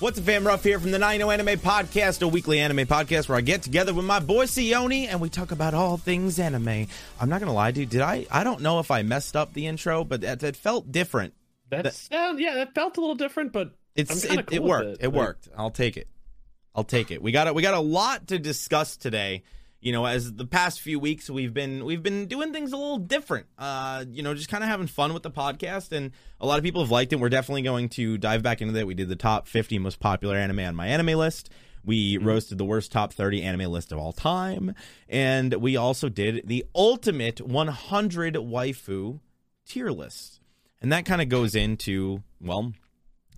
What's up, fam? Ruff here from the 90 Anime Podcast, a weekly anime podcast where I get together with my boy Sione and we talk about all things anime. I'm not gonna lie, dude. Did I? I don't know if I messed up the intro, but that, that felt different. That's uh, yeah, that felt a little different, but It's it, cool it worked. It, It, Like, worked. I'll take it. I'll take it. We got it. We got a lot to discuss today. You know, as the past few weeks we've been we've been doing things a little different. Uh, you know, just kind of having fun with the podcast, and a lot of people have liked it. We're definitely going to dive back into that. We did the top 50 most popular anime on MyAnimeList. We Mm-hmm. roasted the worst top 30 anime list of all time, and we also did the ultimate 100 waifu tier list. And that kind of goes into well,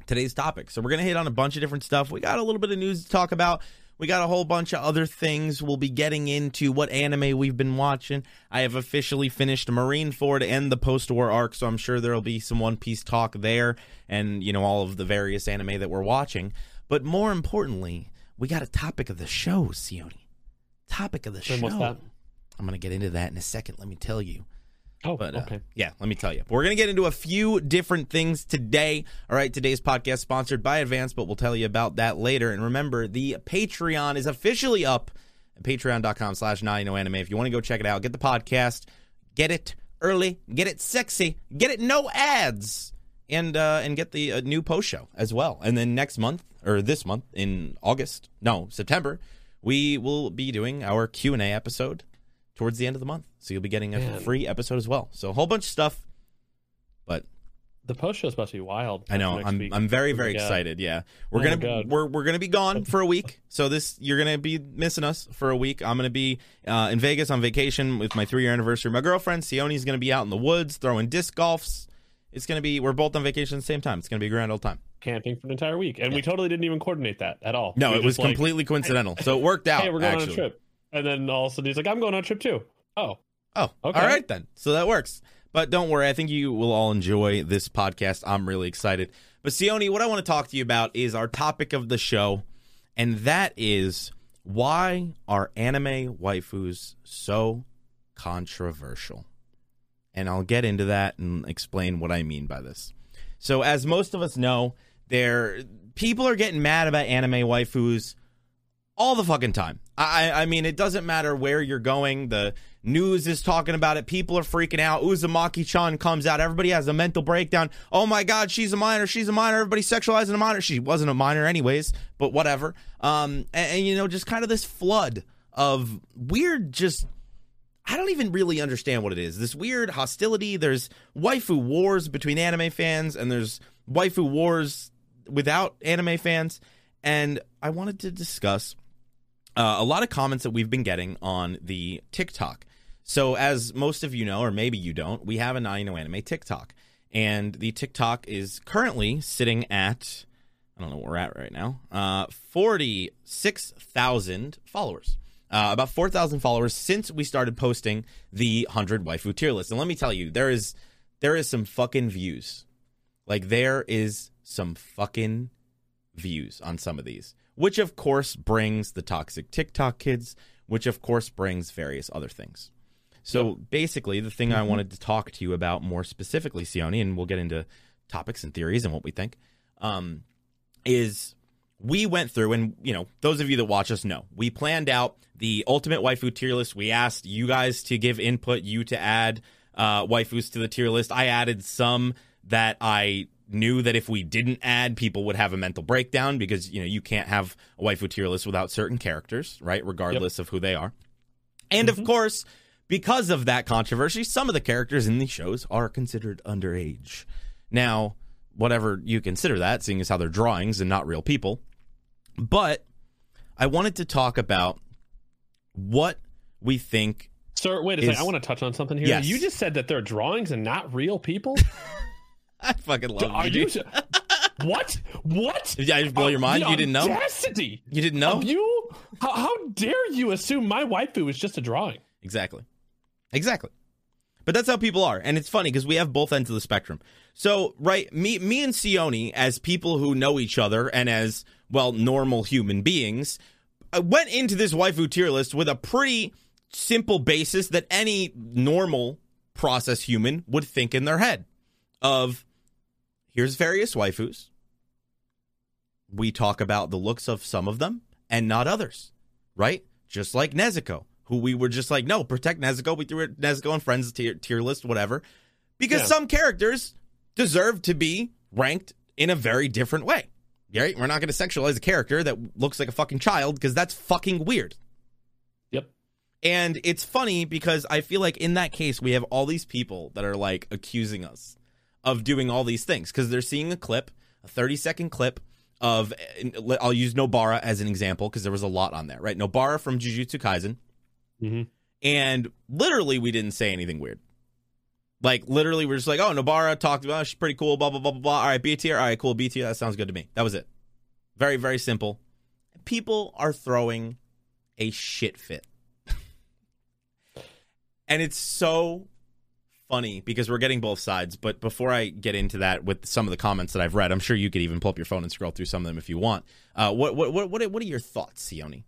today's topic. So we're going to hit on a bunch of different stuff. We got a little bit of news to talk about. We got a whole bunch of other things. We'll be getting into what anime we've been watching. I have officially finished Marine Marineford and the post-war arc, so I'm sure there'll be some One Piece talk there and, you know, all of the various anime that we're watching. But more importantly, we got a topic of the show, Sione. Topic of the show. What's that? I'm going to get into that in a second, let me tell you. Oh, But uh, okay. yeah, let me tell you. We're going to get into a few different things today. All right, today's podcast sponsored by Advance, but we'll tell you about that later. And remember, the Patreon is officially up at patreon.com slash no anime. If you want to go check it out, get the podcast, get it early, get it sexy, get it no ads, and uh, and get the uh, new post show as well. And then next month or this month in August, no September, we will be doing our Q and A episode towards the end of the month. So you'll be getting a Man. free episode as well. So a whole bunch of stuff. But The post show is supposed to be wild. I know I'm week. I'm very very excited. Yeah, we're Oh gonna we're we're gonna be gone for a week. So this you're gonna be missing us for a week. I'm gonna be uh, in Vegas on vacation with my three year anniversary. My girlfriend Sione's gonna be out in the woods throwing disc golfs. It's gonna be we're both on vacation at the same time. It's gonna be a grand old time. camping for an entire week, and we totally didn't even coordinate that at all. No, We it was like, completely coincidental. So it worked out. Hey, we're going actually. on a trip, and then all of a sudden he's like, "I'm going on a trip too." Oh, Oh, Okay. all right then. So that works. But don't worry, I think you will all enjoy this podcast. I'm really excited. But Sione, what I want to talk to you about is our topic of the show, and that is why are anime waifus so controversial? And I'll get into that and explain what I mean by this. So, as most of us know, there people are getting mad about anime waifus all the fucking time. I I mean, it doesn't matter where you're going. The news is talking about it. People are freaking out. Uzaki-chan comes out. Everybody has a mental breakdown. Oh my god, she's a minor. She's a minor. Everybody's sexualizing a minor. She wasn't a minor anyways, but whatever. Um, and, and you know, just kind of this flood of weird, just I don't even really understand what it is. This weird hostility. There's waifu wars between anime fans, and there's waifu wars without anime fans. And I wanted to discuss uh, a lot of comments that we've been getting on the TikTok. So, as most of you know, or maybe you don't, we have a Nine No Anime TikTok, and the TikTok is currently sitting at I don't know where we're at right now, uh, forty six thousand followers. Uh, about 4,000 followers since we started posting the 100 waifu tier list. And let me tell you, there is there is some fucking views. Like there is some fucking views on some of these, which of course brings the toxic TikTok kids, which of course brings various other things. So basically, the thing I wanted to talk to you about more specifically, Sione, and we'll get into topics and theories and what we think, um, is we went through, and you know, those of you that watch us know, we planned out the ultimate waifu tier list. We asked you guys to give input, you to add uh, waifus to the tier list. I added some that I knew that if we didn't add, people would have a mental breakdown because you know you can't have a waifu tier list without certain characters, right? Regardless of who they are. And of mm-hmm. course, because of that controversy, some of the characters in these shows are considered underage. Now, whatever you consider that, seeing as how they're drawings and not real people. But I wanted to talk about what we think. sir, wait a Is- second. I want to touch on something here. Yes. You just said that they're drawings and not real people. I fucking love Are you. you? what? What? Did I just blow your mind? You didn't know? Audacity. You didn't know? You? How, how dare you assume my waifu is just a drawing? Exactly. Exactly. But that's how people are. And it's funny because we have both ends of the spectrum. So, right, me me and Sione, as people who know each other and as, well, normal human beings, I went into this waifu tier list with a pretty simple basis that any normal process human would think in their head of here's various waifus. we talk about the looks of some of them and not others, right? Just like Nezuko, who we were just like, no, protect Nezuko. We threw Nezuko and friends tier, tier list, whatever, because Yeah. some characters deserve to be ranked in a very different way. Right? We're not going to sexualize a character that looks like a fucking child because that's fucking weird. Yep. And it's funny because I feel like in that case, we have all these people that are like accusing us of doing all these things because they're seeing a clip, a 30 second clip of, I'll use Nobara as an example because there was a lot on there, right? Nobara from Jujutsu Kaisen. hmm And literally, we didn't say anything weird. Like, literally, we're just like, oh, Nobara talked about, she's pretty cool, blah, blah, blah, blah, blah. All right, B tier. All right, cool, B tier. That sounds good to me. That was it. Very, very simple. People are throwing a shit fit. and it's so funny because we're getting both sides. But before I get into that with some of the comments that I've read, I'm sure you could even pull up your phone and scroll through some of them if you want. Uh, what, what, what, what, what are your thoughts, Sione?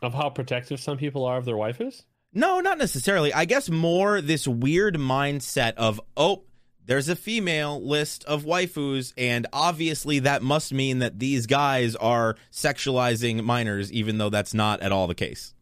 Of how protective some people are of their waifus. No, not necessarily. I guess more this weird mindset of, oh, there's a female list of waifus, and obviously that must mean that these guys are sexualizing minors, even though that's not at all the case.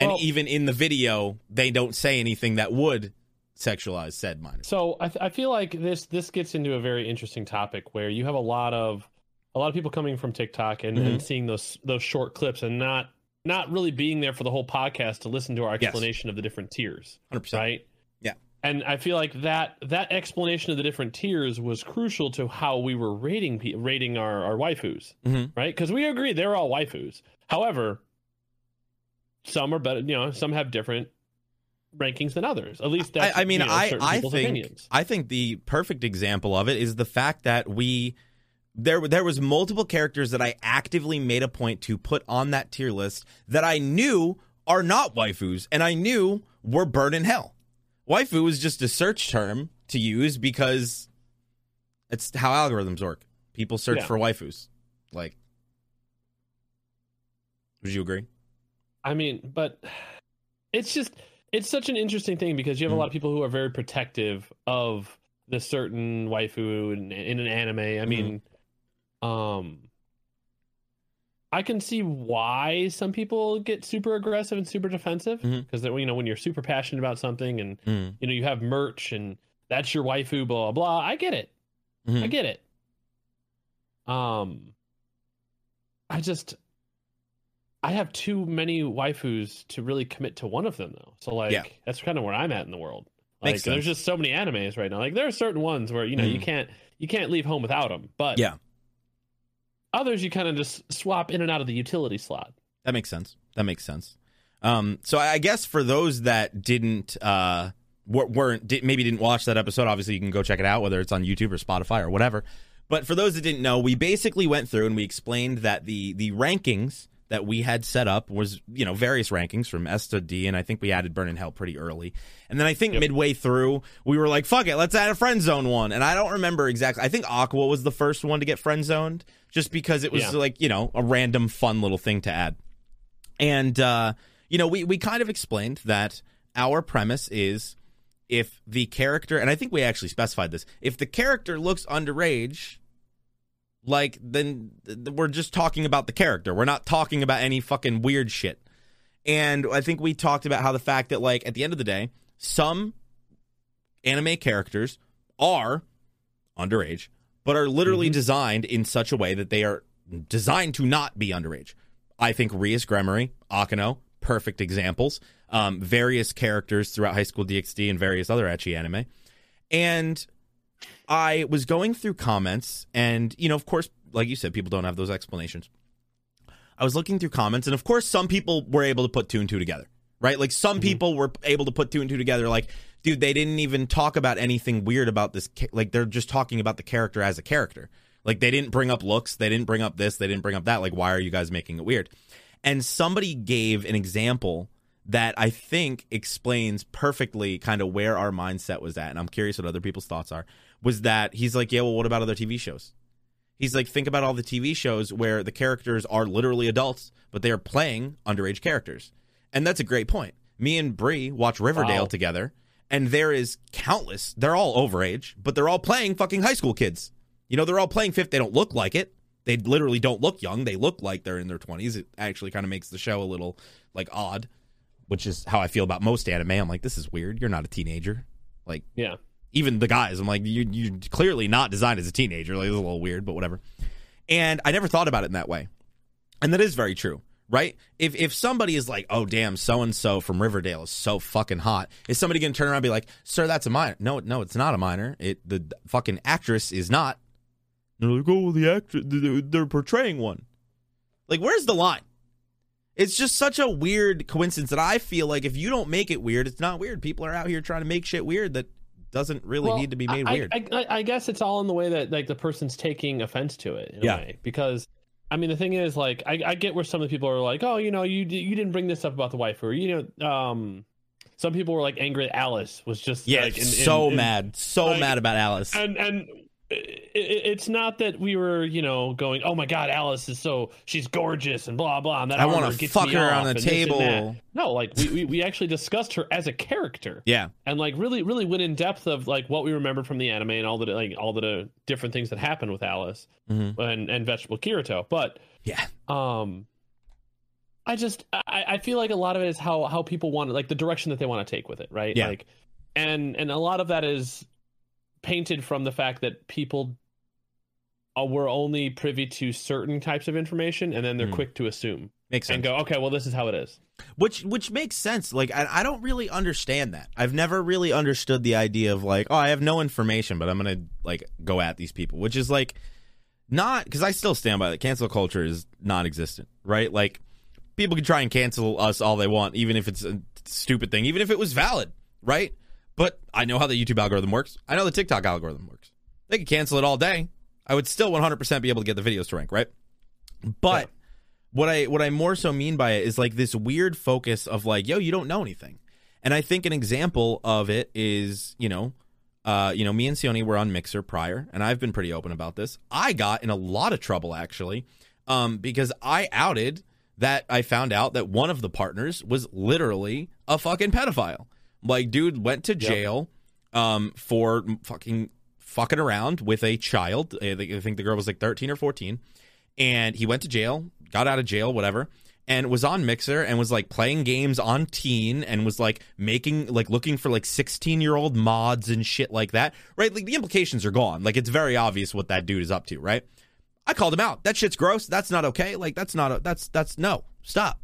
And Well- even in the video, they don't say anything that would sexualize said minors. So I, th- I feel like this this gets into a very interesting topic where you have a lot of a lot of people coming from TikTok and, Mm-hmm. and seeing those those short clips and not not really being there for the whole podcast to listen to our Yes. explanation of the different tiers, 100%. right? Yeah. And I feel like that that explanation of the different tiers was crucial to how we were rating rating our our waifus, Mhm. right? Because we agree they're all waifus. However, some are better. You know, some have different rankings than others. At least that's I, I mean, you know, I, I think opinions. I think the perfect example of it is the fact that we there there was multiple characters that I actively made a point to put on that tier list that I knew are not waifus and I knew were burn in hell. Waifu is just a search term to use because it's how algorithms work. People search Yeah. for waifus. Like Would you agree? I mean, but it's just it's such an interesting thing because you have a Mhm. lot of people who are very protective of the certain waifu in, in an anime. I mean, um I can see why some people get super aggressive and super defensive because you know when you're super passionate about something and Mm. you know you have merch and that's your waifu blah blah blah. I get it. I get it. Um, I just, I have too many waifus to really commit to one of them though. So like, Yeah. that's kind of where I'm at in the world. Like, there's just so many animes right now. Like, there are certain ones where you know you Mhm. can't you can't leave home without them, but Yeah. others you kind of just swap in and out of the utility slot. That makes sense. That makes sense. Um, so I guess for those that didn't uh, wer- weren't did, maybe didn't watch that episode, obviously you can go check it out, whether it's on YouTube or Spotify or whatever. But for those that didn't know, we basically went through and we explained that the the rankings that we had set up was you know various rankings from S to D, and I think we added Burn in Hell pretty early. And then I think Yep. midway through we were like, "Fuck it, let's add a friend zone one." And I don't remember exactly. I think Aqua was the first one to get friend zoned, just because it was Yeah. like you know a random fun little thing to add. And uh, you know, we we kind of explained that our premise is if the character, and I think we actually specified this, if the character looks underage, like then th- we're just talking about the character. We're not talking about any fucking weird shit. And I think we talked about how the fact that like at the end of the day, some anime characters are underage, but are literally Mhm. designed in such a way that they are designed to not be underage. I think Rias Gremory, Akeno, perfect examples. Um, various characters throughout High School DxD and various other ecchi anime. And I was going through comments, and, you know, of course, like you said, people don't have those explanations. I was looking through comments, and of course, some people were able to put two and two together, right? Like, some Mhm. people were able to put two and two together, like, dude, they didn't even talk about anything weird about this. Like, they're just talking about the character as a character. Like, they didn't bring up looks, they didn't bring up this, they didn't bring up that. Like, why are you guys making it weird? And somebody gave an example that I think explains perfectly kind of where our mindset was at. And I'm curious what other people's thoughts are. Was that he's like, yeah, well, what about other TV shows? He's like, think about all the TV shows where the characters are literally adults, but they are playing underage characters. And that's a great point. Me and Bree watch Riverdale Wow. together, and there is countless, they're all overage, but they're all playing fucking high school kids. You know, they're all playing fifth. They don't look like it. They literally don't look young. They look like they're in their 20s. It actually kind of makes the show a little like odd, which is how I feel about most anime. I'm like, this is weird. You're not a teenager. Like, Yeah. Even the guys, I'm like, you you're clearly not designed as a teenager. Like, it's a little weird, but whatever. And I never thought about it in that way. And that is very true, right? If if somebody is like, oh damn, so and so from Riverdale is so fucking hot, is somebody gonna turn around and be like, sir, that's a minor? No, no, it's not a minor. It the fucking actress is not. They're like, oh, the actress, they're portraying one. Like, where's the line? It's just such a weird coincidence that I feel like if you don't make it weird, it's not weird. People are out here trying to make shit weird that doesn't really Well, need to be made I, weird. I, I, I guess it's all in the way that like the person's taking offense to it Yeah. way because I mean the thing is like I, I get where some of the people are like oh you know you you didn't bring this up about the wife or you know um some people were like angry that Alice was just yeah, like in- so in- mad, so like- mad about Alice. and and it's not that we were you know going oh my god Alice is so she's gorgeous and blah blah and that I wanna armor fuck her on the and this and that. table. no like we, we we actually discussed her as a character yeah, and like really really went in depth of like what we remembered from the anime and all the like all the different things that happened with Alice Mhm. and and vegetable Kirito but yeah. um I just I, I feel like a lot of it is how how people want it like the direction that they want to take with it right Yeah. like and and a lot of that is painted from the fact that people uh, were only privy to certain types of information and then they're Hmm. quick to assume Makes sense. and go okay well this is how it is which which makes sense. Like I, I don't really understand that. I've never really understood the idea of like, oh, I have no information, but I'm gonna like go at these people, which is like not because I still stand by that. Cancel culture is non-existent, right? Like people can try and cancel us all they want, even if it's a stupid thing, even if it was valid, right? But I know how the YouTube algorithm works. I know the TikTok algorithm works. They could cancel it all day. I would still 100% be able to get the videos to rank, right? But what I what I more so mean by it is like this weird focus of like, yo, you don't know anything. And I think an example of it is, you know, uh, you know, me and Sione were on Mixer prior, and I've been pretty open about this. I got in a lot of trouble actually, um, because I outed that I found out that one of the partners was literally a fucking pedophile. Like, dude went to jail um, for fucking fucking around with a child. I think the girl was like 13 or 14 and he went to jail, got out of jail, whatever, and was on Mixer and was like playing games on Teen and was like making like looking for like 16 year old mods and shit like that, right? Like the implications are gone. Like it's very obvious what that dude is up to, right? I called him out. That shit's gross. That's not okay. Like that's not a, that's that's no. Stop.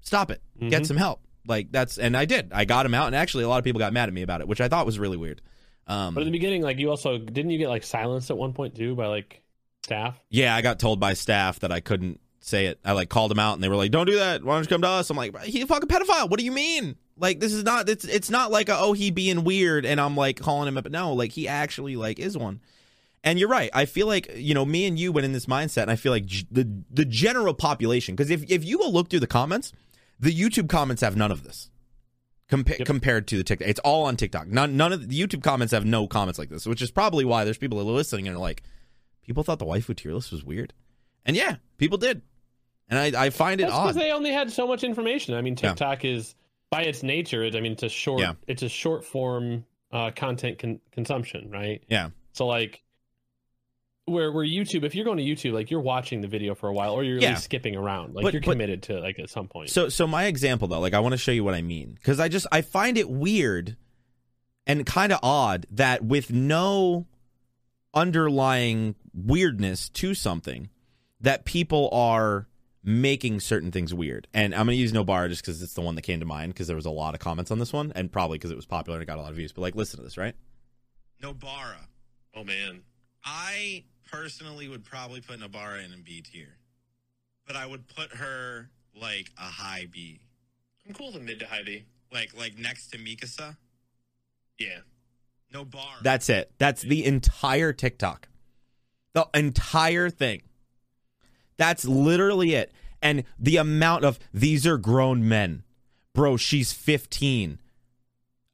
Stop it. Get Mhm. some help. Like that's and I did. I got him out and actually a lot of people got mad at me about it, which I thought was really weird. Um but in the beginning like you also didn't you get like silenced at one point too by like staff Yeah, I got told by staff that I couldn't say it. I like called them out and they were like, "Don't do that. Why don't you come to us?" I'm like, "He's a fucking pedophile. What do you mean?" Like this is not it's it's not like a, oh he being weird and I'm like calling him up. No, like he actually like is one. And you're right. I feel like you know me and you went in this mindset, and I feel like g- the the general population because if if you go look through the comments, the YouTube comments have none of this. Compa- Yep. Compared to the TikTok, it's all on TikTok. None, none of the YouTube comments have no comments like this, which is probably why there's people that are listening and are like, people thought the waifu tier list was weird, and yeah, people did, and I, I find it That's because odd. they only had so much information. I mean, Yeah. TikTok is by its nature. it- I mean, it's a short. Yeah. It's a short form uh, content con- consumption, right? Yeah. So like, where where YouTube, if you're going to YouTube, like you're watching the video for a while, or you're at Yeah. least skipping around. Like But- you're but- committed to like at some point. So so my example though, like I want to show you what I mean because I just I find it weird and kind of odd that with no underlying weirdness to something that people are making certain things weird. And I'm going to use Nobara just because it's the one that came to mind because there was a lot of comments on this one and probably because it was popular and it got a lot of views. But like, listen to this, right? No Nobara. oh man, I personally would probably put Nobara in a B tier, but I would put her like a high B, I'm cool with a mid to high B. like like next to Mikasa. Yeah. No bar. That's it. That's the entire TikTok. The entire thing. That's literally it. And the amount of these are grown men. Bro, she's 15.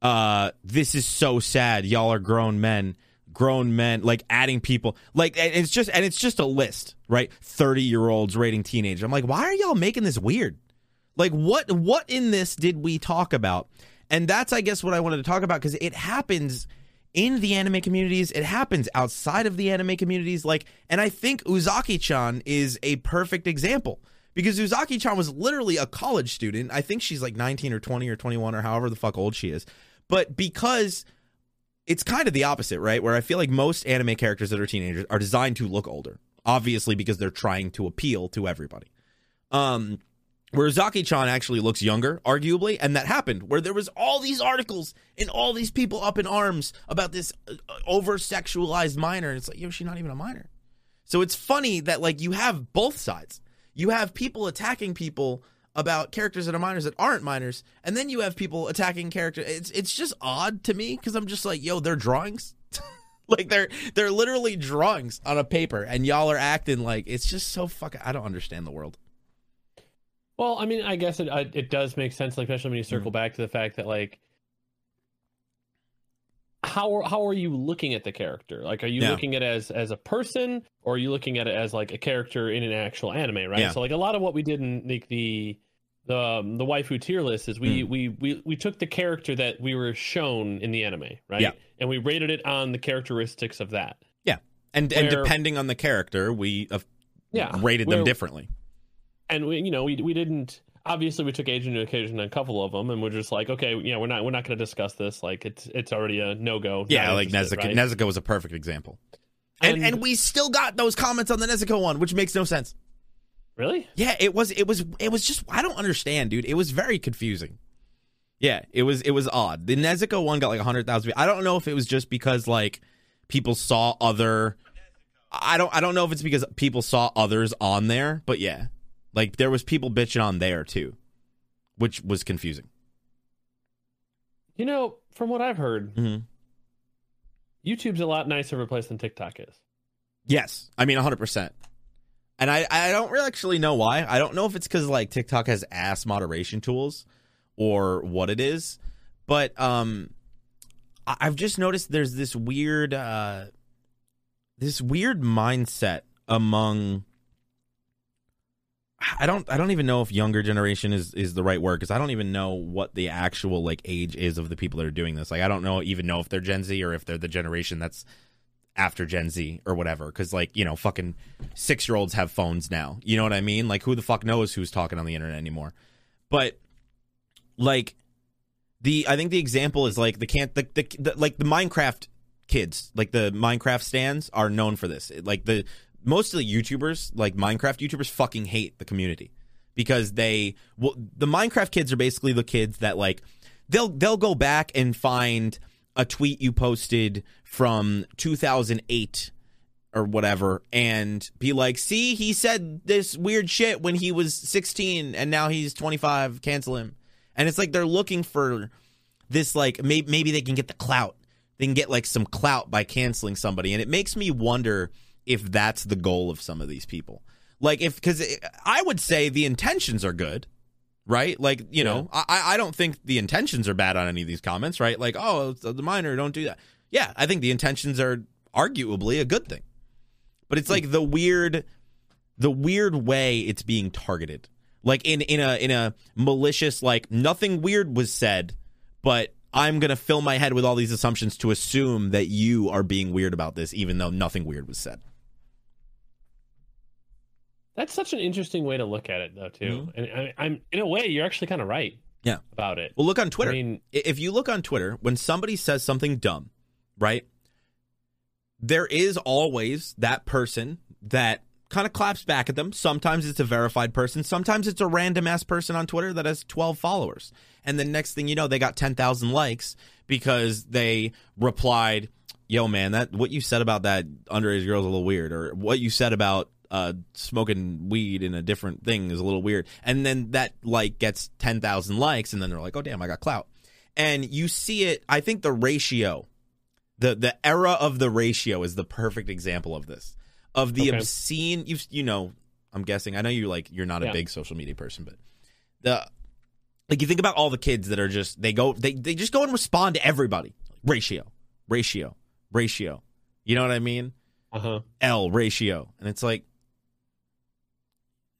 Uh this is so sad. Y'all are grown men. Grown men like adding people. Like it's just and it's just a list, right? 30-year-olds rating teenagers. I'm like, "Why are y'all making this weird?" Like what what in this did we talk about? And that's I guess what I wanted to talk about cuz it happens in the anime communities, it happens outside of the anime communities. Like, and I think Uzaki-chan is a perfect example because Uzaki-chan was literally a college student. I think she's like 19 or 20 or 21 or however the fuck old she is. But because it's kind of the opposite, right? Where I feel like most anime characters that are teenagers are designed to look older, obviously because they're trying to appeal to everybody. Um, where Zaki-chan actually looks younger, arguably, and that happened where there was all these articles and all these people up in arms about this uh, over sexualized minor, and it's like, yo, she's not even a minor. So it's funny that like you have both sides. You have people attacking people about characters that are minors that aren't minors, and then you have people attacking characters. It's it's just odd to me because I'm just like, yo, they're drawings. like they're they're literally drawings on a paper, and y'all are acting like it's just so fucking. I don't understand the world. Well, I mean, I guess it it does make sense, like especially when you circle mm. back to the fact that like how how are you looking at the character? Like, are you yeah. looking at it as as a person, or are you looking at it as like a character in an actual anime? Right. Yeah. So, like a lot of what we did in like the the um, the waifu tier list is we, mm. we we we took the character that we were shown in the anime, right? Yeah. And we rated it on the characteristics of that. Yeah. And Where, and depending on the character, we uh, yeah rated them differently. And we you know we we didn't obviously we took age into occasion a couple of them and we're just like okay yeah we're not we're not going to discuss this like it's it's already a no-go yeah like nezuko right? nezuko was a perfect example and, and, and we still got those comments on the nezuko one which makes no sense Really? Yeah, it was it was it was just I don't understand, dude. It was very confusing. Yeah, it was it was odd. The Nezuko one got like 100,000 I don't know if it was just because like people saw other I don't I don't know if it's because people saw others on there, but yeah. Like there was people bitching on there too, which was confusing. You know, from what I've heard, mm-hmm. YouTube's a lot nicer of a place than TikTok is. Yes, I mean 100% and I I don't really actually know why. I don't know if it's because like TikTok has ass moderation tools or what it is, but um, I've just noticed there's this weird uh, this weird mindset among. I don't I don't even know if younger generation is is the right word because I don't even know what the actual like age is of the people that are doing this. Like I don't know even know if they're Gen Z or if they're the generation that's after Gen Z or whatever. Because like you know, fucking six year olds have phones now. You know what I mean? Like who the fuck knows who's talking on the internet anymore? But like the I think the example is like the can't the, the, the like the Minecraft kids like the Minecraft stands are known for this. Like the most of the YouTubers like Minecraft YouTubers fucking hate the community because they well the Minecraft kids are basically the kids that like they'll they'll go back and find a tweet you posted from 2008 or whatever and be like, see, he said this weird shit when he was 16 and now he's 25, cancel him. And it's like they're looking for this, like, maybe, maybe they can get the clout. They can get like some clout by canceling somebody. And it makes me wonder if that's the goal of some of these people. Like, if, because I would say the intentions are good right? Like, you yeah. know, I, I don't think the intentions are bad on any of these comments, right? Like, oh, the minor, don't do that. Yeah, I think the intentions are arguably a good thing. But it's hmm. like the weird the weird way it's being targeted. Like in in a in a malicious like nothing weird was said, but I'm going to fill my head with all these assumptions to assume that you are being weird about this even though nothing weird was said. That's such an interesting way to look at it, though, too. Mm-hmm. And I, am in a way, you're actually kind of right. Yeah, about it. Well, look on Twitter. I mean, if you look on Twitter, when somebody says something dumb, right? There is always that person that kind of claps back at them. Sometimes it's a verified person. Sometimes it's a random ass person on Twitter that has 12 followers. And the next thing you know, they got 10,000 likes because they replied, "Yo, man, that what you said about that underage girl is a little weird," or what you said about uh, smoking weed in a different thing is a little weird. And then that like gets 10,000 likes and then they're like, "Oh damn, I got clout." And you see it, I think the ratio the the era of the ratio is the perfect example of this. Of the okay. obscene you you know, I'm guessing. I know you like you're not a yeah. big social media person, but the like you think about all the kids that are just they go they they just go and respond to everybody. Ratio. Ratio. Ratio. You know what I mean? Uh-huh. L ratio. And it's like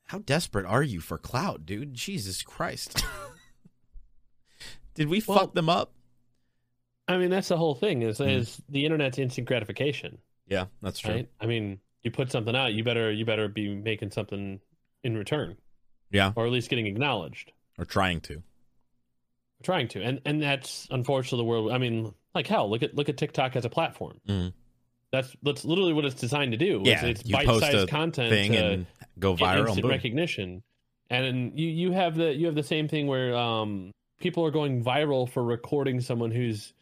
how desperate are you for clout, dude? Jesus Christ. Did we well, fuck them up? I mean, that's the whole thing. Is Mm. is the internet's instant gratification, Yeah, that's true. right? I mean, you put something out, you better you better be making something in return, Yeah, or at least getting acknowledged. or trying to. trying to and and that's unfortunately the world i mean like hell look at look at tiktok as a platform Mhm. That's that's literally what it's designed to do Yeah, it's, it's bite-sized content Thing to and go viral. instant boom. recognition and you you have the you have the same thing where um people are going viral for recording someone who's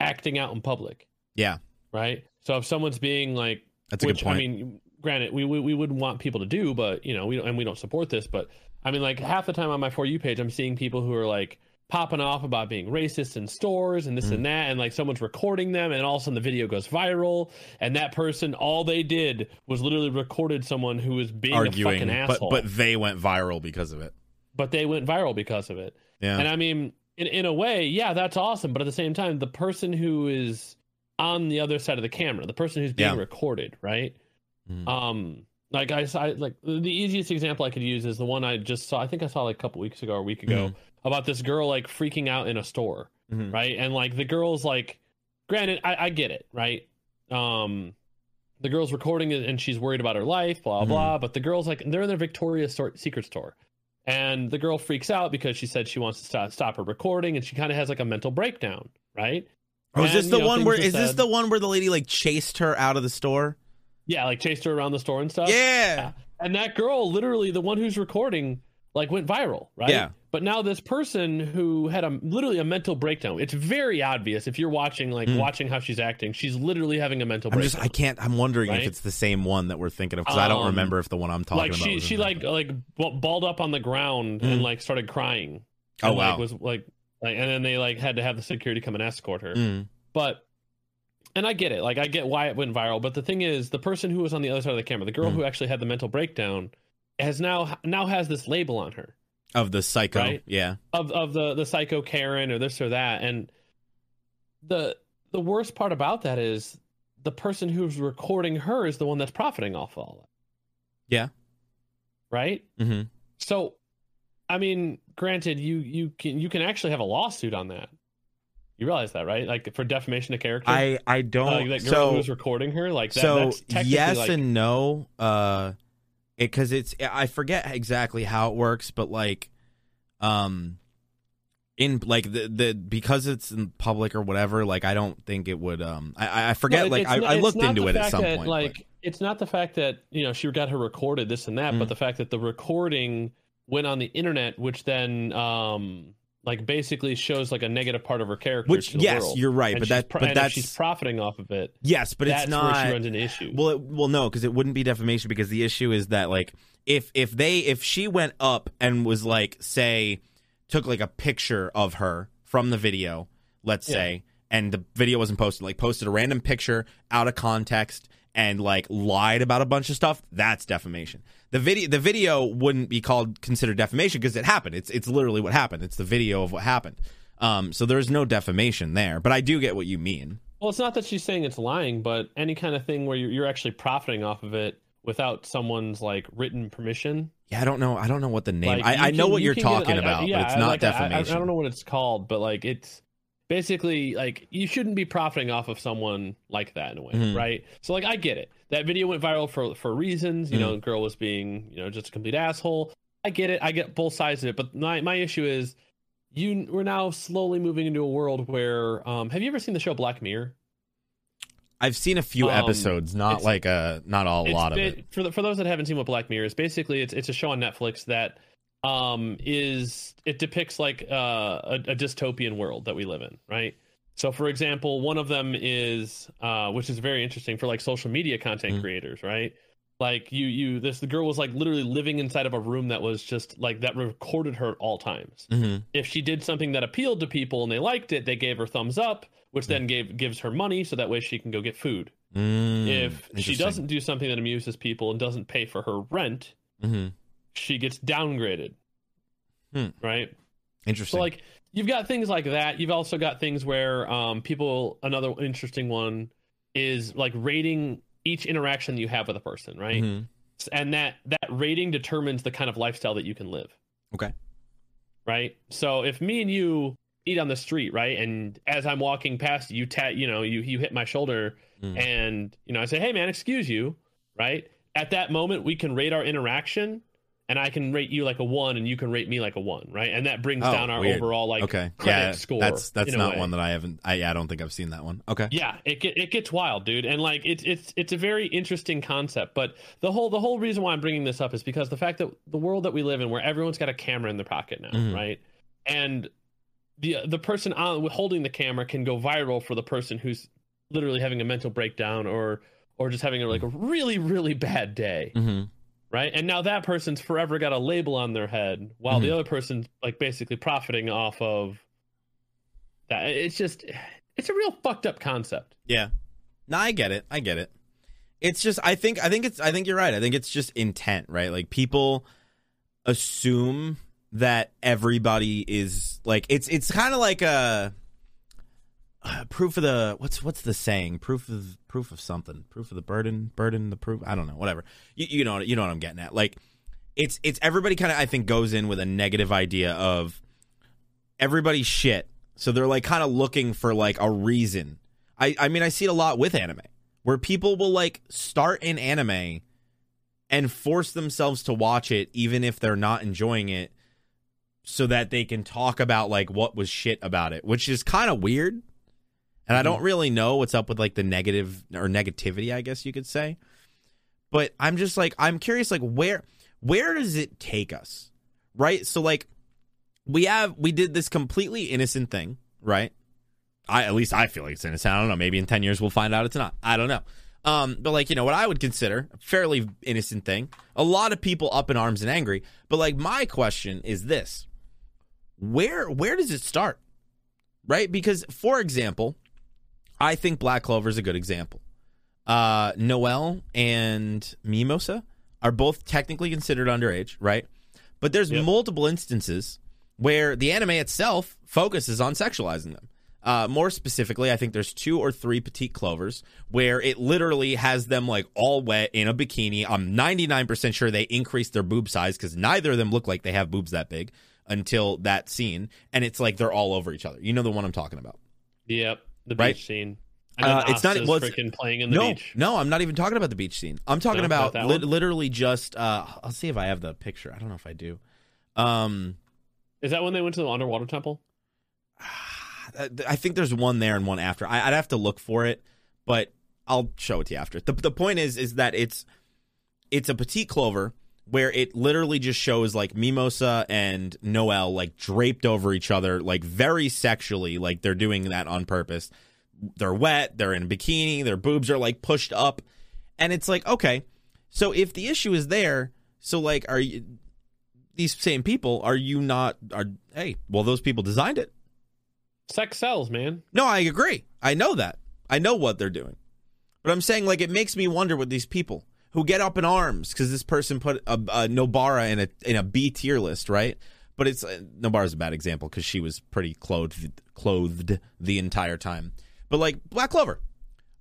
acting out in public Yeah, right so if someone's being like that's a good point. I mean, granted, we, we we wouldn't want people to do, but you know, we don't, and we don't support this. But I mean, like half the time on my for you page, I'm seeing people who are like popping off about being racist in stores and this Mm. and that, and like someone's recording them, and all of a sudden the video goes viral, and that person, all they did was literally recorded someone who was being a Arguing, fucking but asshole, but they went viral because of it. but they went viral because of it. Yeah, And I mean, in in a way, yeah, that's awesome. But at the same time, the person who is on the other side of the camera, the person who's being Yeah. recorded, right? Mhm. Um, like I, I like the easiest example I could use is the one I just saw. I think I saw like a couple weeks ago or a week ago about this girl like freaking out in a store, Mhm. right? And like the girl's like, granted, I, I get it, right? Um, the girl's recording it and she's worried about her life, blah Mhm. blah. But the girl's like, they're in their Victoria's store, Secret store, and the girl freaks out because she said she wants to stop stop her recording, and she kind of has like a mental breakdown, right? Oh, is this And, the know, one where is this said. the one where the lady like chased her out of the store? Yeah, like chased her around the store and stuff. yeah. And that girl, literally the one who's recording, like went viral, right? Yeah. But now this person who had a literally a mental breakdown. It's very obvious if you're watching, like Mm. watching how she's acting. She's literally having a mental I'm breakdown. just I can't I'm wondering if it's the same one that we're thinking of because I don't Um, remember if the one I'm talking like about. she was she like like balled up on the ground Mm. and like started crying. Oh and, like, wow. was like like and then they like had to have the security come and escort her. Mm. But and I get it. Like I get why it went viral, but the thing is the person who was on the other side of the camera, the girl Mm. who actually had the mental breakdown has now now has this label on her. Of the psycho. Right? Yeah. of of the the psycho Karen or this or that. And the the worst part about that is the person who's recording her is the one that's profiting off all that. Yeah. Right? mm-hmm. So I mean, granted you you can you can actually have a lawsuit on that. You realize that, right? Like for defamation of character. I I Uh, don't that girl so who was recording her, like that, so yes like, and no uh it because it's i forget exactly how it works but like um in like the the because it's in public or whatever like i don't think it would um i i forget No, like I, I looked into it at some that, point Like, but- it's not the fact that you know she got her recorded this and that, Mm. but the fact that the recording went on the internet, which then um like basically shows like a negative part of her character. which to the yes you're right And but that but that's she's profiting off of it. yes but that's it's where not she runs into issues. Well, it, well, no, because it wouldn't be defamation because the issue is that like if if they if she went up and was like say took like a picture of her from the video, let's Yeah. say, and the video wasn't posted, like posted a random picture out of context and like lied about a bunch of stuff, that's defamation. The video the video wouldn't be called considered defamation because it happened. It's it's literally what happened. It's the video of what happened. Um, so there's no defamation there, but I do get what you mean. Well, it's not that she's saying it's lying, but any kind of thing where you're, you're actually profiting off of it without someone's like written permission. Yeah, I don't know. I don't know what the name. Like, I, I know can- what you get- talking I- I- about, yeah, but it's not like- I- I- defamation. I, don't know what it's called, but like it's basically like you shouldn't be profiting off of someone like that in a way, Mhm. right? So like I get it. That video went viral for for reasons. You Mm-hmm. know, girl was being you know just a complete asshole. I get it. I get both sides of it. But my my issue is you we're now slowly moving into a world where um have you ever seen the show Black Mirror? I've seen a few Um, episodes, not like a not a lot of it. For the, for those that haven't seen what Black Mirror is, basically it's it's a show on Netflix that um is it depicts like uh, a, a dystopian world that we live in, right? So, for example, one of them is uh, which is very interesting for like social media content Mhm. creators, right? Like you you this the girl was like literally living inside of a room that was just like that recorded her at all times hmm if she did something that appealed to people and they liked it, they gave her thumbs up, which then gave gives her money so that way she can go get food. Mm, if she doesn't do something that amuses people and doesn't pay for her rent, Mhm. She gets downgraded. Hmm. Right? interesting. So like you've got things like that. You've also got things where um people another interesting one is like rating each interaction you have with a person, right? Mhm. and that that rating determines the kind of lifestyle that you can live Okay. right so if me and you eat on the street, right? And as I'm walking past, you tat, you know, you you hit my shoulder, Mm. and you know, I say, "Hey, man, excuse you," right? At that moment, we can rate our interaction, and I can rate you like a one, and you can rate me like a one, right? And that brings Oh, down our weird. overall like okay, credit yeah, score. that's that's not one that I haven't. I, I don't think I've seen that one. Okay, Yeah, it it gets wild, dude, and like it's it's it's a very interesting concept. But the whole the whole reason why I'm bringing this up is because the fact that the world that we live in, where everyone's got a camera in their pocket now, Mhm. right? And the the person on, holding the camera can go viral for the person who's literally having a mental breakdown or or just having a, like a really really bad day, hmm right? And now that person's forever got a label on their head, while the Mhm. other person's like basically profiting off of that. It's just it's a real fucked up concept. Yeah. No, I get it. I get it. It's just I think I think it's I think you're right. I think it's just intent, right? Like people assume that everybody is like it's it's kind of like a uh, proof of the what's what's the saying? Proof of proof of something. Proof of the burden, burden the proof. I don't know. Whatever. You, you know you know what I'm getting at. Like it's it's everybody kind of I think goes in with a negative idea of everybody's shit. So they're like kind of looking for like a reason. I I mean I see it a lot with anime where people will like start an anime and force themselves to watch it even if they're not enjoying it so that they can talk about like what was shit about it, which is kind of weird. And I don't really know what's up with like the negative or negativity, I guess you could say. But I'm just like I'm curious like where where does it take us? Right? So like we have we did this completely innocent thing, right? I at least I feel like it's innocent. I don't know. Maybe in ten years we'll find out it's not. I don't know. Um, but like you know what I would consider a fairly innocent thing. A lot of people up in arms and angry. But like my question is this: where where does it start? Right? Because for example, I think Black Clover is a good example. Uh, Noel and Mimosa are both technically considered underage, right? But there's Yep. multiple instances where the anime itself focuses on sexualizing them. Uh, more specifically, I think there's two or three Petit Clovers where it literally has them like all wet in a bikini. I'm 99% sure they increased their boob size because neither of them look like they have boobs that big until that scene. And it's like they're all over each other. You know the one I'm talking about. Yep, the Right? beach scene. Uh, it's not- well, freaking playing in the no, beach. no, I'm not even talking about the beach scene. I'm talking No, about not that lit- one? literally just. Uh, I'll see if I have the picture. I don't know if I do. Um, Is that when they went to the underwater temple? I think there's one there and one after. I, I'd have to look for it, but I'll show it to you after. The the point is is that it's it's a Petit Clover where it literally just shows like Mimosa and Noel like draped over each other like very sexually like they're doing that on purpose. They're wet, they're in a bikini, their boobs are like pushed up and it's like okay. So if the issue is there, so like are you these same people are you not are hey, well those people designed it. Sex sells, man. No, I agree. I know that. I know what they're doing. But I'm saying, like, it makes me wonder with these people who get up in arms because this person put a, a Nobara in a in a B tier list, right? But it's uh, Nobara's a bad example because she was pretty clothed clothed the entire time. But like Black Clover,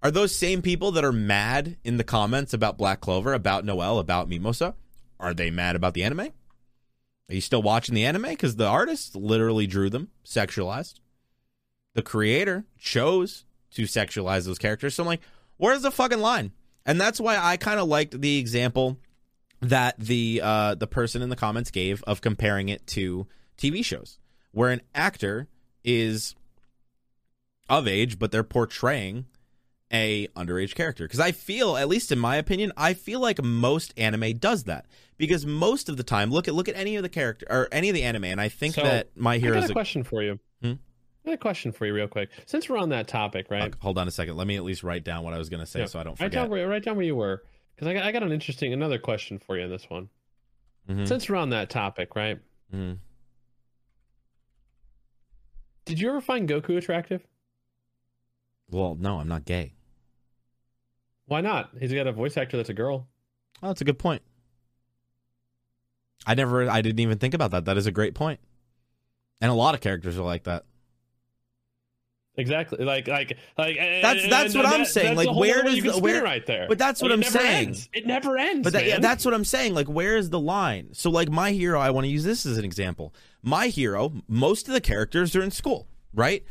are those same people that are mad in the comments about Black Clover, about Noel, about Mimosa? Are they mad about the anime? Are you still watching the anime because the artist literally drew them sexualized? the creator chose to sexualize those characters. So I'm like, where's the fucking line? And that's why I kind of liked the example that the uh, the person in the comments gave of comparing it to TV shows, where an actor is of age, but they're portraying a underage character. Because I feel, at least in my opinion, I feel like most anime does that. Because most of the time, look at look at any of the character or any of the anime, and I think So, that My I Hero got is a a question for you. Hmm? I got a question for you, real quick. Since we're on that topic, right? Hold on a second. Let me at least write down what I was going to say Yeah. so I don't Write forget. down, where, write down where you were, because I got, I got an interesting another question for you in this one. Mhm, Since we're on that topic, right? mhm. Did you ever find Goku attractive? Well, no, I'm not gay. Why not? He's got a voice actor that's a girl. Oh, that's a good point. I never, I didn't even think about that. That is a great point. And a lot of characters are like that. Exactly. Like like like That's- and- that's and what I'm that- saying. Like, where does the- where- right there? but that's what Like, I'm it saying. ends. It never ends. But that, yeah, that's what I'm saying. Like, where is the line? So, like, my hero, I want to use this as an example. My hero, most of the characters are in school, right?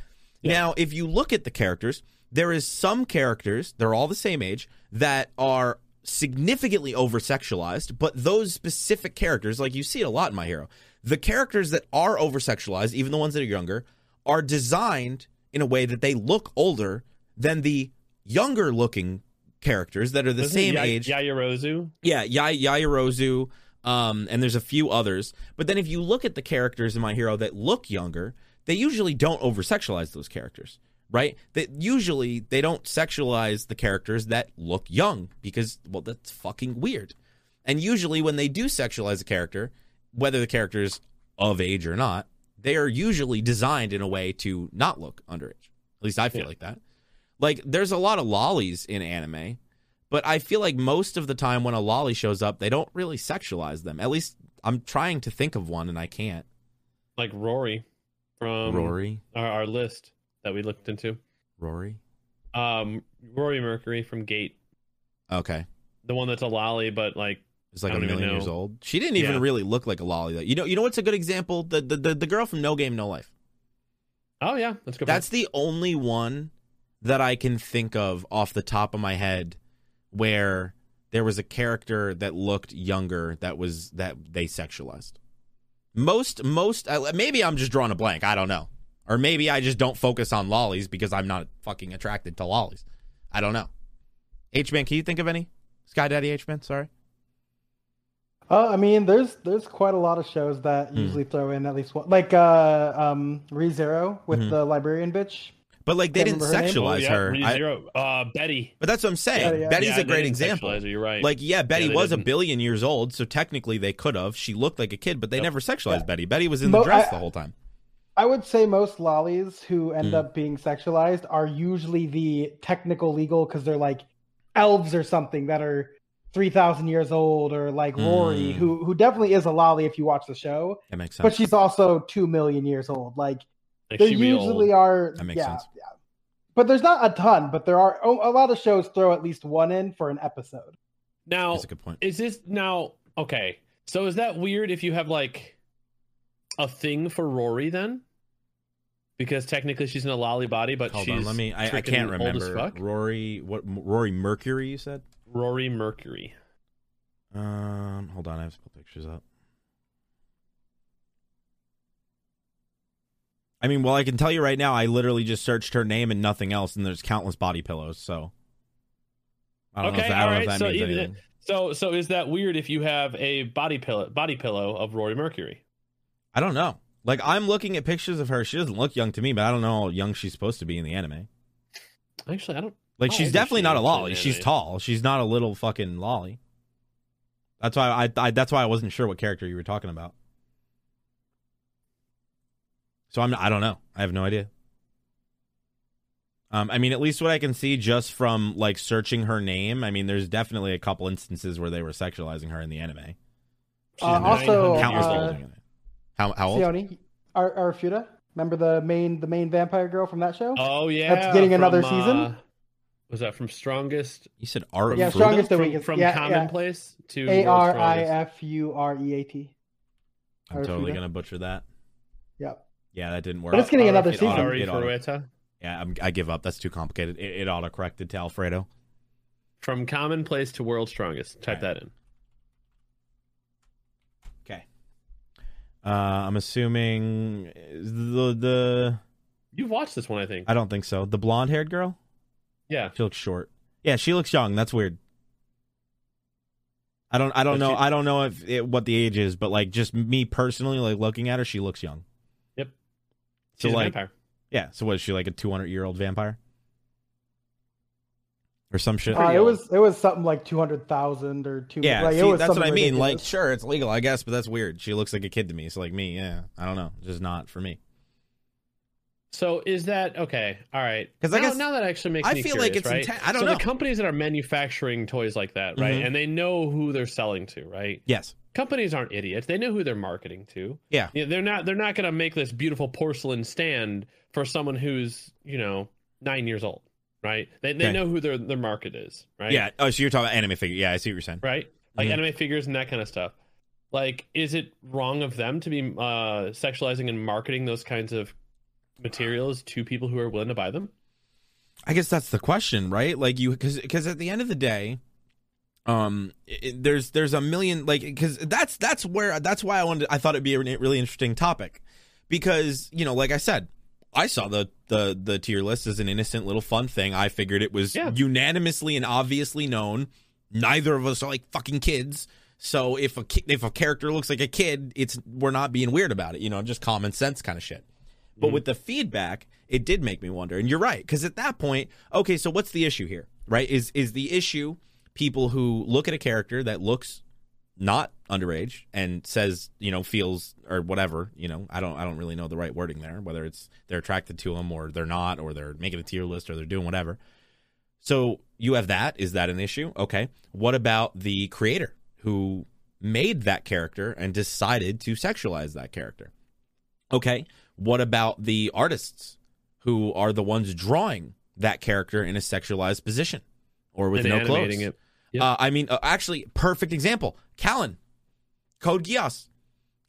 Yeah. Now, if you look at the characters, there is some characters, they're all the same age, that are significantly over sexualized, but those specific characters, like you see it a lot in My Hero, the characters that are over sexualized, even the ones that are younger, are designed in a way that they look older than the younger looking characters that are the Wasn't same Ya- age. Yaoyorozu. Yeah, Yai Yaoyorozu, um, and there's a few others. But then if you look at the characters in My Hero that look younger, they usually don't over sexualize those characters, right? That usually they don't sexualize the characters that look young because well, that's fucking weird. And usually when they do sexualize a character, whether the character is of age or not, they are usually designed in a way to not look underage. At least I feel Yeah. like that. Like there's a lot of lollies in anime, but I feel like most of the time when a lolly shows up, they don't really sexualize them. At least I'm trying to think of one and I can't. Like Rory from Rory, our, our list that we looked into. Rory. Um, Rory Mercury from Gate, Okay, the one that's a lolly, but like it's like a million years old. She didn't even Yeah. really look like a lolly. You know, you know what's a good example? The the the, the girl from No Game No Life. oh yeah, that's good. That's the only one that I can think of off the top of my head where there was a character that looked younger that was that they sexualized. Most most uh, maybe I'm just drawing a blank. I don't know. Or maybe I just don't focus on lollies because I'm not fucking attracted to lollies. I don't know. H man, can you think of any? Sky Daddy H man, sorry. Uh, I mean, there's there's quite a lot of shows that Hmm. usually throw in at least one, like uh, um, ReZero with Mhm. the librarian bitch. But like they Can't didn't her name. Oh, sexualize yeah, her. I- ReZero. uh, Betty. but that's what I'm saying. Yeah, yeah. Betty's Yeah, a great example. her, You're right. Like, yeah, Betty they was a didn't. billion years old, so technically they could have. She looked like a kid, but they Yep. never sexualized Yeah. Betty. Betty was in Mo- the dress I- the whole time. I would say most lollies who end Mm. up being sexualized are usually the technical legal because they're like elves or something that are three thousand years old, or like Rory, Mm. who who definitely is a lolly if you watch the show, That makes sense. but she's also two million years old. Like Like, they she usually are. That makes yeah, sense. yeah. But there's not a ton, but there are oh, a lot of shows throw at least one in for an episode. Now, That's a good point. is this now okay? So is that weird if you have like a thing for Rory then? Because technically she's in a lolly body, but Hold she's on, let me. I, I can't remember. Rory, what? Rory Mercury? You said. Rory Mercury. Um, hold on, I have to pull pictures up. I mean, well, I can tell you right now, I literally just searched her name and nothing else, and there's countless body pillows. So, I don't know if Okay, that, know if that so means either- anything. So so is that weird if you have a body pillow body pillow of Rory Mercury? I don't know. Like, I'm looking at pictures of her. She doesn't look young to me, but I don't know how young she's supposed to be in the anime. Actually, I don't. Like, How she's definitely she not a lolly. She's anime? tall. She's not a little fucking lolly. That's why I, I. That's why I wasn't sure what character you were talking about. So I'm. I don't know. I have no idea. Um, I mean, at least what I can see just from like searching her name. I mean, there's definitely a couple instances where they were sexualizing her in the anime. She's Uh, also, Countless uh, people doing it. How how old? Sione, Ar- Arifureta, remember the main the main vampire girl from that show? Oh yeah, That's getting another from, season? Was that from Strongest? You said Art. Yeah, strongest From, and weakest. from Yeah, yeah. Commonplace to A World's R I Strongest. F U R E A T. I'm totally gonna butcher that. Yep. Yeah, that didn't work. But it's getting another It season. auto- Ari it auto- yeah, I'm, I give up. That's too complicated. It, it auto corrected to Alfredo. from Commonplace to World's Strongest. Type Right. that in. Okay. Uh, I'm assuming the the You've watched this one, I think. I don't think so. The blonde haired girl. Yeah. She looks short. Yeah, she looks young. That's weird. I don't. I don't But know. she- I don't know if it, what the age is, but like just me personally, like looking at her, she looks young. Yep. So She's a like, vampire. yeah. So was she like a 200 year old vampire or some shit? Uh, it was it was something like two hundred thousand or two. Yeah, like, it see, was that's what I something mean. Like, ridiculous. sure, it's legal, I guess, but that's weird. She looks like a kid to me. So, like me, yeah, I don't know, just not for me. So is that okay? All right. 'Cause I now, guess- now that actually makes I me feel curious, like it's right? inten- I don't so know. the companies that are manufacturing toys like that, right? Mhm. And they know who they're selling to, right? Yes. Companies aren't idiots. They know who they're marketing to. Yeah. Yeah, they're not. They're not going to make this beautiful porcelain stand for someone who's you know nine years old, right? They they Okay. know who their their market is, right? Yeah. Oh, so you're talking about anime figure. Yeah, I see what you're saying. right? Like Mhm. anime figures and that kind of stuff. Like, is it wrong of them to be uh, sexualizing and marketing those kinds of materials to people who are willing to buy them? I guess that's the question, right? Like you, because because at the end of the day, um, it, there's there's a million like because that's that's where that's why I wanted I thought it'd be a really interesting topic because you know like I said I saw the the the tier list as an innocent little fun thing. I figured it was Yeah. unanimously and obviously known. Neither of us are like fucking kids. So if a ki- if a character looks like a kid, it's we're not being weird about it, you know, just common sense kind of shit. But mm-hmm. with the feedback, it did make me wonder. And you're right, because at that point, okay, so what's the issue here? Right? Is is the issue people who look at a character that looks not underage and says, you know, feels or whatever, you know, I don't I don't really know the right wording there, whether it's they're attracted to them or they're not, or they're making a tier list or they're doing whatever. So you have that. Is that an issue? Okay. What about the creator who made that character and decided to sexualize that character? Okay. What about the artists who are the ones drawing that character in a sexualized position or with and no clothes? it. Yep. Uh, I mean, uh, actually, perfect example. Kallen, Code Geass.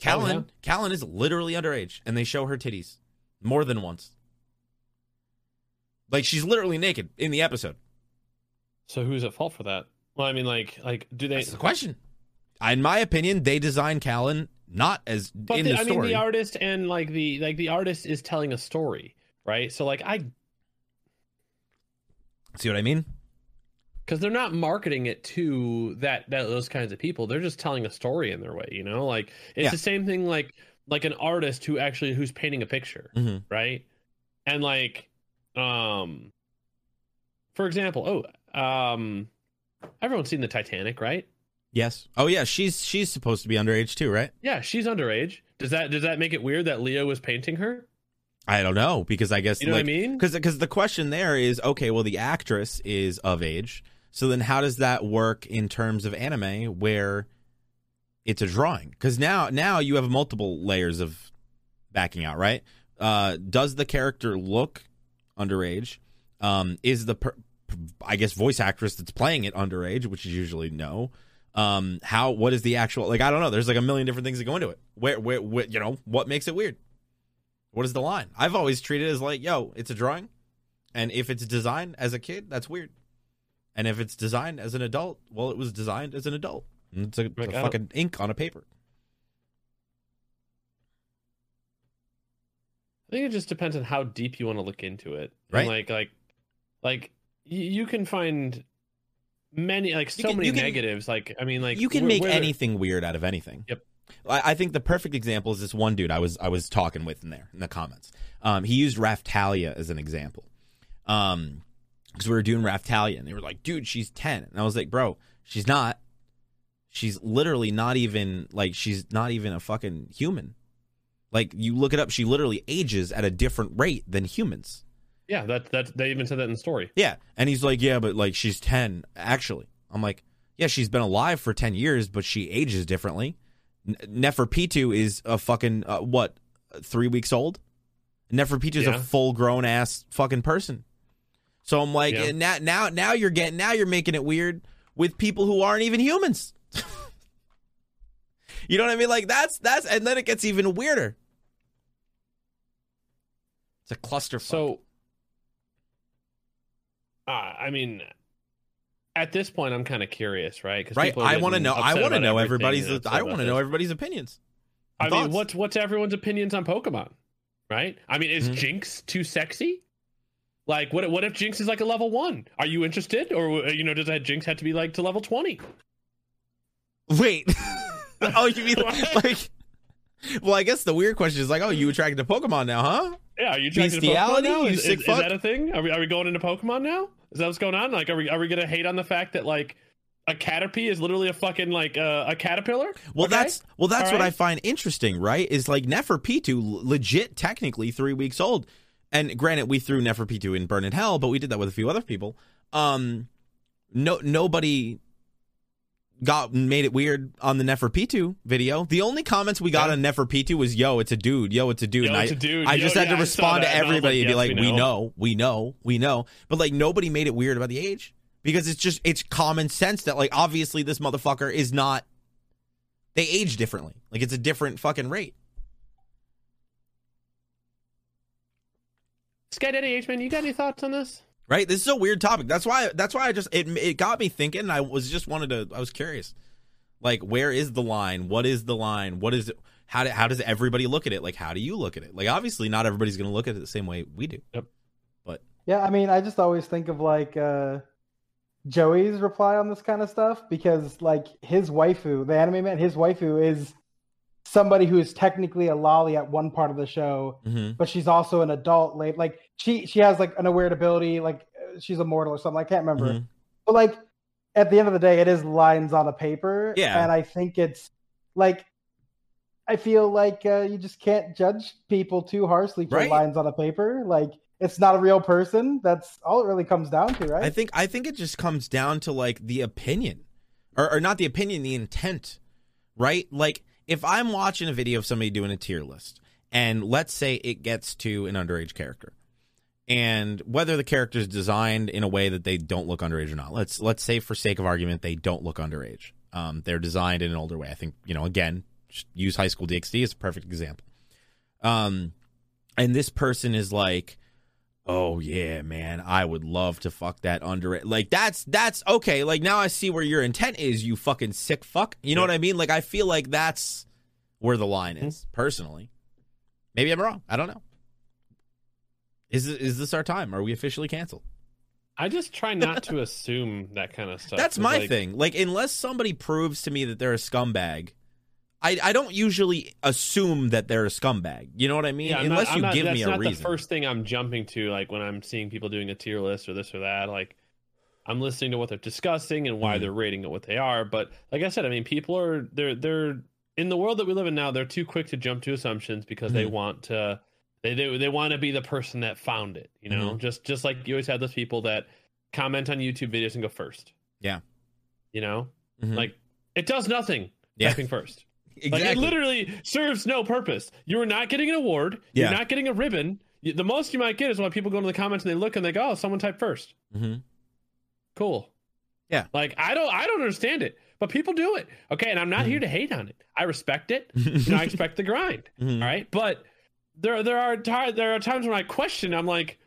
Kallen, yeah. Kallen is literally underage, and they show her titties more than once. Like she's literally naked in the episode. So who's at fault for that? Well, I mean, like, like, do they? That's the question. In my opinion, they designed Kallen not as But in the, the I story. mean, the artist and like the like the artist is telling a story, right? So like, I See what I mean? because they're not marketing it to that, that those kinds of people. They're just telling a story in their way, you know. Like it's Yeah. the same thing like like an artist who actually who's painting a picture, Mhm. right? And like, um, for example, oh, um, everyone's seen the Titanic, right? Yes. Oh yeah, she's she's supposed to be underage too, right? Yeah, she's underage. Does that does that make it weird that Leo was painting her? I don't know because I guess You know like, what I mean? Because because the question there is okay, well the actress is of age, so then how does that work in terms of anime where it's a drawing? Because now now you have multiple layers of backing out, right? Uh, does the character look underage? Um, is the per- I guess voice actress that's playing it underage, which is usually no. Um, how what is the actual like? I don't know. There's like a million different things that go into it. Where where, where you know what makes it weird? What is the line? I've always treated it as like, yo, it's a drawing, and if it's designed as a kid, that's weird. And if it's designed as an adult, well, it was designed as an adult. And It's a, it's a Like, fucking ink on a paper. I think it just depends on how deep you want to look into it. And, Right. like like like you can find many like so can- many can- negatives. Like I mean like you can where- make where the- anything weird out of anything. Yep. I, I think the perfect example is this one dude I was I was talking with in there in the comments. Um, he used Raphtalia as an example. Um, because we were doing Raphtalia and they were like, dude, she's ten, and I was like, bro, she's not. She's literally not even like she's not even a fucking human. Like you look it up, she literally ages at a different rate than humans. Yeah, that that they even said that in the story. Yeah. And he's like, yeah, but like she's 10, actually. I'm like, yeah, she's been alive for 10 years, but she ages differently. N- Neferpitou is a fucking, uh, what, three weeks old? Neferpitou is Yeah. a full grown ass fucking person. So I'm like, Yeah. eh, now, now, now you're getting, now you're making it weird with people who aren't even humans. you know what I mean? Like that's, that's, and then it gets even weirder. It's a clusterfuck. So uh, I mean at this point I'm kind of curious, right? right i want to know i want to know everybody's i want to know everybody's opinions I and mean, what's what's everyone's opinions on Pokemon, right? I mean, is Mhm. Jynx too sexy? Like, what what if Jynx is like a level one? Are you interested, or uh, you know, does that Jynx have to be like to level twenty? wait oh you mean like well i guess the weird question is like oh you attracted to pokemon now huh Yeah, are you trying to Pokemon Bestiality, now? you Is, sick is, is that a thing? Are we are we going into Pokemon now? Is that what's going on? Like, are we are we gonna hate on the fact that like a Caterpie is literally a fucking like uh, a caterpillar? well Okay? that's well that's All what right. i find interesting right is like neferpitou legit technically three weeks old and granted, we threw Neferpitou in Burn in Hell, but we did that with a few other people. Um, no, nobody got made it weird on the Neferpitou video. The only comments we got Yeah. on Neferpitou was "Yo, it's a dude. Yo, it's a dude." Yo, I, a dude. I Yo, just had yeah, to respond to that, and everybody like, and be like, we "We know." know, we know, we know." But like nobody made it weird about the age because it's just it's common sense that like obviously this motherfucker is not. They age differently. Like it's a different fucking rate. Sky Daddy H man, you got any thoughts on this? Right? This is a weird topic. That's why that's why i just it, it got me thinking i was just wanted to i was curious. Like where is the line? What is the line? What is it how, do, how does everybody look at it? Like how do you look at it? Like obviously not everybody's going to look at it the same way we do. Yep. But Yeah, I mean, I just always think of like uh Joey's reply on this kind of stuff because like his waifu, the anime man, his waifu is somebody who is technically a lolly at one part of the show, mm-hmm. but she's also an adult late like she she has like an aware ability, like uh, she's immortal or something. I can't remember. Mhm. But like at the end of the day, it is lines on a paper. Yeah. And I think it's like I feel like uh, you just can't judge people too harshly for Right. lines on a paper. Like it's not a real person. That's all it really comes down to, right? i think i think it just comes down to like the opinion or, or not the opinion the intent right like if i'm watching a video of somebody doing a tier list and let's say it gets to an underage character and whether the character is designed in a way that they don't look underage or not let's let's say for sake of argument they don't look underage. Um, they're designed in an older way. I think you know again use high school dxd as a perfect example. Um, and this person is like oh yeah man i would love to fuck that under it. like that's that's okay like now i see where your intent is you fucking sick fuck you know Yeah. what i mean like i feel like that's where the line is hmm. personally maybe i'm wrong i don't know is this, is this our time? Are we officially canceled? I just try not to assume that kind of stuff. That's my like, thing. Like, unless somebody proves to me that they're a scumbag, I, I don't usually assume that they're a scumbag. You know what I mean? Yeah, unless not, you not, give me a not reason. the first thing I'm jumping to, like when I'm seeing people doing a tier list or this or that. Like, I'm listening to what they're discussing and why Mhm. they're rating it what they are. But like I said, I mean, people are they're they're in the world that we live in now. They're too quick to jump to assumptions because they Mhm. want to they they, they want to be the person that found it. You know, Mm-hmm. just just like you always have those people that comment on YouTube videos and go first. Yeah. You know, Mhm. like it does nothing. Yeah. Typing first. Exactly. Like it literally serves no purpose. You're not getting an award. Yeah. You're not getting a ribbon. The most you might get is when people go into the comments and they look and they go, "Oh, someone typed first. Mhm. Cool." Yeah. Like I don't, I don't understand it, but people do it. Okay, and I'm not Mhm. here to hate on it. I respect it. You know, I expect the grind. Mhm. All right, but there, there are there are times when I question. I'm like,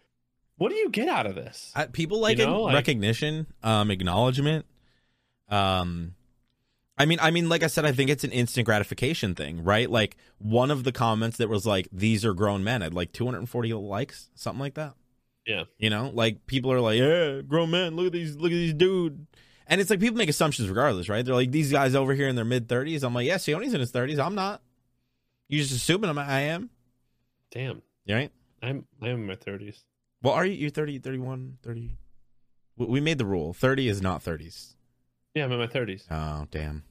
what do you get out of this? I, people like You know, it- like- recognition, um, acknowledgement. Um, I mean, I mean, like I said, I think it's an instant gratification thing, right? Like one of the comments that was like, "These are grown men," had like 240 likes, something like that. Yeah. you know, like people are like, "Yeah, grown men, look at these, look at these dude," and it's like people make assumptions regardless, right? They're like, "These guys over here in their mid 30s." I'm like, "Yeah, Sione's in his 30s. I'm not." You just assuming I'm, I am, Damn, right? I'm I'm in my 30s. Well, are you? You're 30, 31, 30. We- We made the rule. 30 is not 30s. Yeah, I'm in my 30s. Oh, damn.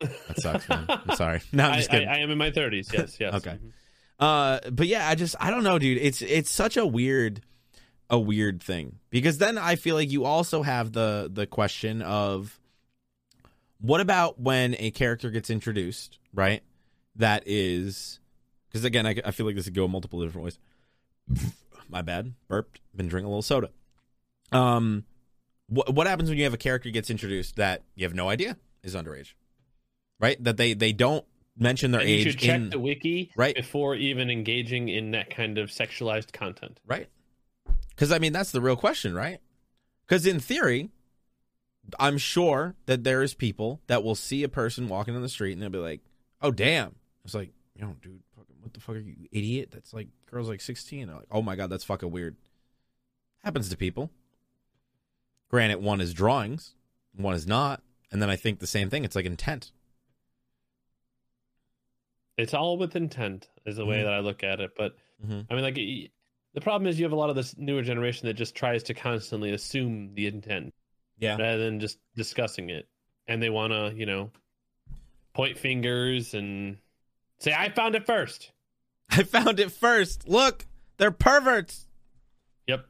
That sucks, man. I'm sorry. No, I'm I, just I, kidding. I am in my 30s. Yes, yes. Okay. Mhm. uh, but yeah, I just, I don't know, dude. It's, it's such a weird, a weird thing because then I feel like you also have the, the question of what about when a character gets introduced, right? That is, because again, I, I feel like this could go multiple different ways. My bad. Burped. Been drinking a little soda. Um, what what happens when you have a character gets introduced that you have no idea is underage, right? That they they don't mention their And you age should check in the wiki Right. before even engaging in that kind of sexualized content. right. Because I mean that's the real question, right? Because in theory, I'm sure that there is people that will see a person walking on the street and they'll be like, "Oh damn!" It's like, yo, dude, fucking, what the fuck are you, idiot? That's like girls like 16. They're like, "Oh my god, that's fucking weird." Happens to people. Granted, one is drawings, one is not, and then I think the same thing. It's like intent. It's all with intent, is the way Mhm. that I look at it. But Mhm. I mean, like the problem is you have a lot of this newer generation that just tries to constantly assume the intent Yeah. rather than just discussing it, and they want to, you know, point fingers and say, "I found it first. I found it first. Look, They're perverts. Yep.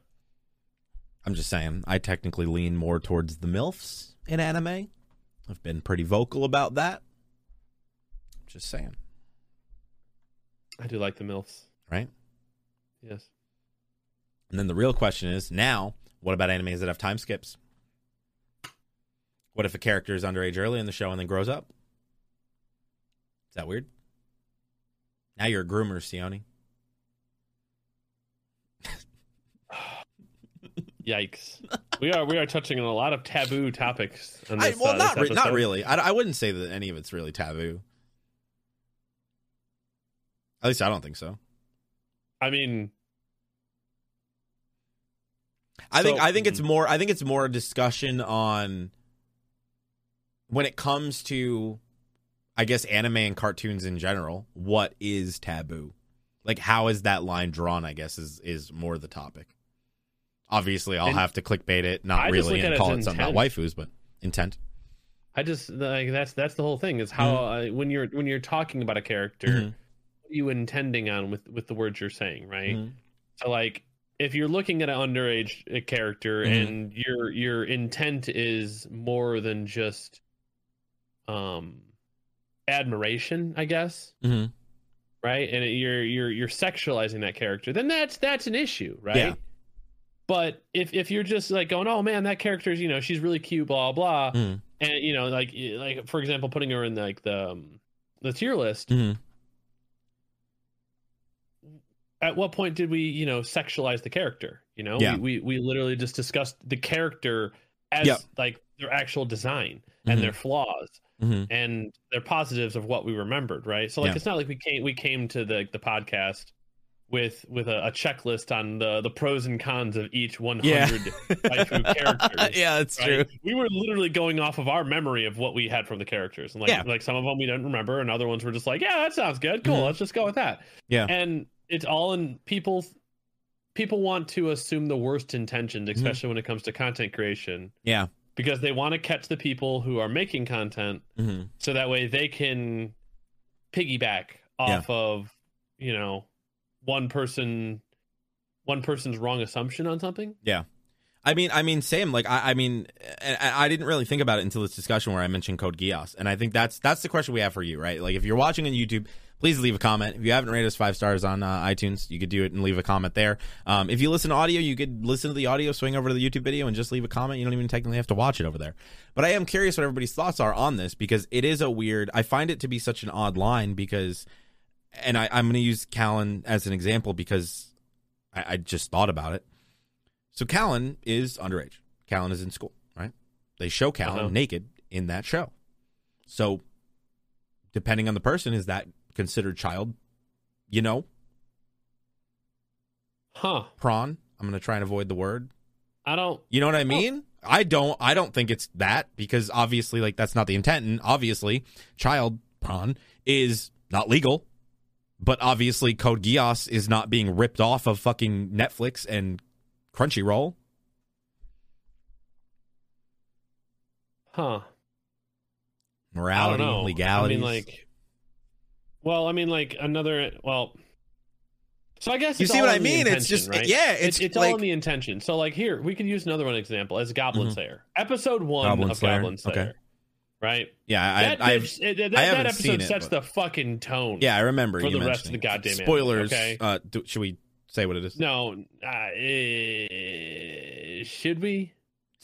I'm just saying, I technically lean more towards the MILFs in anime. I've been pretty vocal about that. Just saying, I do like the MILFs. right? Yes. And then the real question is now, what about animes that have time skips? What if a character is underage early in the show and then grows up? Is that weird? Now you're a groomer, Sione. Yikes. we are we are touching on a lot of taboo topics. On I, this, well, uh, not this re- not really. I, I wouldn't say that any of it's really taboo. At least I don't think so. I mean, I think I think it's more I think it's more a discussion on when it comes to I guess anime and cartoons in general, what is taboo? Like how is that line drawn, I guess is is more the topic. Obviously I'll have to clickbait it, not I really and call it something about waifus, but intent. I just like that's that's the whole thing is how Mm-hmm. uh, when you're when you're talking about a character, Mhm. You intending on with with the words you're saying, right? Mhm. So like if you're looking at an underage uh, character Mhm. and your your intent is more than just um admiration, I guess, Mhm. right? And you're you're you're sexualizing that character, then that's that's an issue, right? Yeah. But if if you're just like going, oh man, that character's you know she's really cute, blah blah, Mhm. and you know like like for example, putting her in like the um, the tier list. Mhm. At what point did we you know sexualize the character? You know, Yeah. we, we we literally just discussed the character as Yep. like their actual design and Mhm. their flaws Mhm. and their positives of what we remembered, right? So like Yeah. it's not like we came we came to the the podcast with with a, a checklist on the the pros and cons of each 100 Yeah. waifu characters. yeah, that's right? true. We were literally going off of our memory of what we had from the characters, and like Yeah. like some of them we didn't remember, and other ones were just like, yeah, that sounds good, cool, Mhm. let's just go with that. Yeah. and it's all in people. People want to assume the worst intentions, Mm-hmm. especially when it comes to content creation, Yeah. because they want to catch the people who are making content hmm so that way they can piggyback off of you know one person one person's wrong assumption on something yeah I mean, I mean, same. Like, I, I mean, I I didn't really think about it until this discussion where I mentioned Code Geass, and I think that's that's the question we have for you, right? Like, if you're watching on YouTube, please leave a comment. If you haven't rated us five stars on uh, iTunes, you could do it and leave a comment there. Um, if you listen to audio, you could listen to the audio, swing over to the YouTube video, and just leave a comment. You don't even technically have to watch it over there. But I am curious what everybody's thoughts are on this because it is a weird. I find it to be such an odd line because, and I, I'm going to use Kallen as an example because I, I just thought about it. So Kallen is underage. Kallen is in school, right? They show Kallen Uh-huh. naked in that show. So, depending on the person, is that considered child? You know, huh prawn. I'm going to try and avoid the word. i don't You know what I mean? I don't. I don't think it's that because obviously, like that's not the intent, and obviously, child prawn is not legal. But obviously, Code Geass is not being ripped off of fucking Netflix and Crunchyroll. huh Morality, I don't know. legalities. i mean like well i mean like another well so i guess You see what I mean? It's just right? yeah, it's, it's, it's like all in the intention so like here we could use another one example as goblin Mhm. slayer episode one Goblin of Slayer, goblin slayer okay. right yeah, that, I, I've bitch- it- that, I that episode seen it, sets but- the fucking tone yeah, I remember For you the rest of the goddamn anime, spoilers. okay? Uh, do, should we say what it is? No, uh, eh, should we?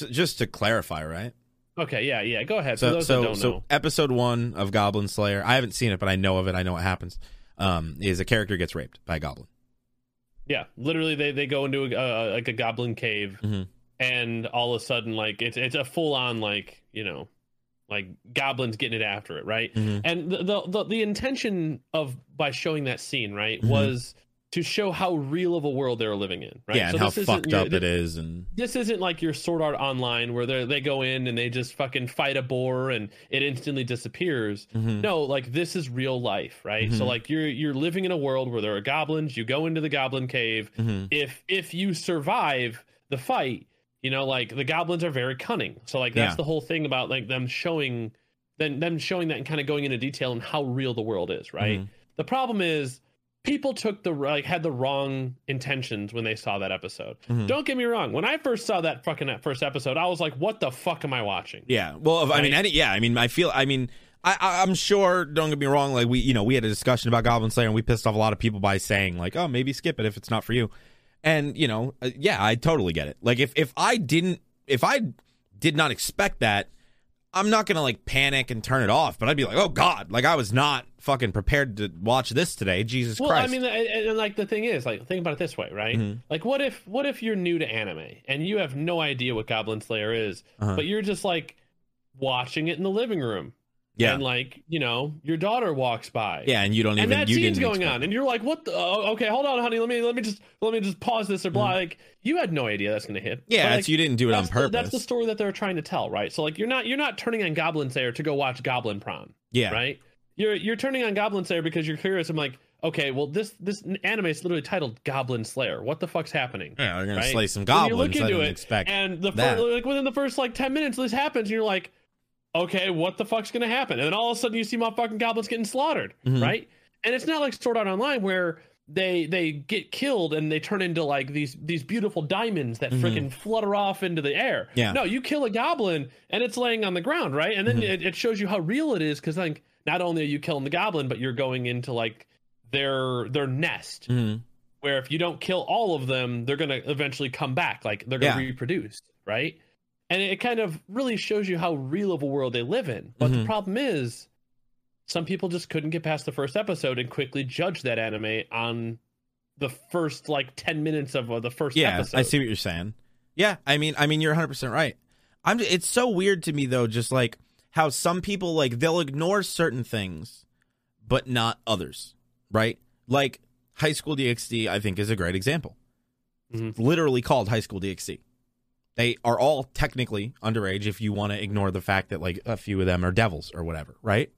S- Just to clarify, right? Okay, yeah, yeah. Go ahead. So, so, don't so episode one of Goblin Slayer. I haven't seen it, but I know of it. I know what happens. Um, is a character gets raped by a goblin. yeah, literally, they they go into a, uh, like a goblin cave, Mhm. and all of a sudden, like it's it's a full on like you know, like goblins getting it after it, right? Mhm. And the the the, the intention of by showing that scene, right, Mhm. was to show how real of a world they're living in, right? Yeah, and So how this isn't fucked your- up it is, and this isn't like your Sword Art Online where they they go in and they just fucking fight a boar and it instantly disappears. Mhm. No, like this is real life, right? So Mhm. like you're you're living in a world where there are goblins. You go into the goblin cave. Mhm. If if you survive the fight, you know, like the goblins are very cunning. So like that's Yeah. the whole thing about like them showing then them showing that and kind of going into detail on how real the world is, right? Mhm. The problem is people took the like had the wrong intentions when they saw that episode. Mhm. Don't get me wrong. When I first saw that fucking that first episode, I was like, "What the fuck am I watching?" Yeah. Well, if- I mean, any, yeah. I mean, I feel. I mean, I, I'm sure. Don't get me wrong. Like we, you know, we had a discussion about Goblin Slayer, and we pissed off a lot of people by saying like, "Oh, maybe skip it if it's not for you." And you know, uh, yeah, I totally get it. Like if if I didn't, if I did not expect that, I'm not gonna like panic and turn it off. But I'd be like, "Oh God!" Like I was not fucking prepared to watch this today. Jesus Well, Christ. I mean, and, and, like the thing is, like think about it this way, right? Mhm. Like, what if what if you're new to anime and you have no idea what Goblin Slayer is, Uh-huh. but you're just like watching it in the living room, yeah, and like you know your daughter walks by, yeah, and you don't even. and that you scene's going expect on, and you're like, "What? The, oh, okay, hold on, honey. Let me let me just let me just pause this or blah." Like you had no idea that's going to hit. Mm-hmm. Yeah, that's like, you didn't do it on that's the- purpose. that's the story that they're trying to tell, right? So like you're not you're not turning on Goblin Slayer to go watch Goblin Prawn, yeah, right? You're you're turning on Goblin Slayer because you're curious. I'm like, okay, well this this anime is literally titled Goblin Slayer. What the fuck's happening? Yeah, they're gonna Right? slay some When you goblins. look into it, expect. and the fir- like within the first like ten minutes, this happens, and you're like, okay, what the fuck's gonna happen? And then all of a sudden, you see my fucking goblins getting slaughtered, Mhm. right? And it's not like Sword Art Online where they they get killed and they turn into like these these beautiful diamonds that Mhm. freaking flutter off into the air. Yeah. No, you kill a goblin and it's laying on the ground, right? And then Mhm. it, it shows you how real it is because like not only are you killing the goblin, but you're going into like their their nest Mhm. where if you don't kill all of them, they're gonna eventually come back. Like they're gonna Yeah. reproduce, right? And it kind of really shows you how real of a world they live in. But the Mhm. problem is, some people just couldn't get past the first episode and quickly judge that anime on the first like ten minutes of uh, the first yeah, episode. I see what you're saying. Yeah, I mean, I mean, you're 100 percent right. I'm. It's so weird to me though, just like how some people like they'll ignore certain things, but not others. Right? Like High School DxD, I think is a great example. Mhm. It's literally called High School DxD. They are all technically underage if you want to ignore the fact that like a few of them are devils or whatever, right?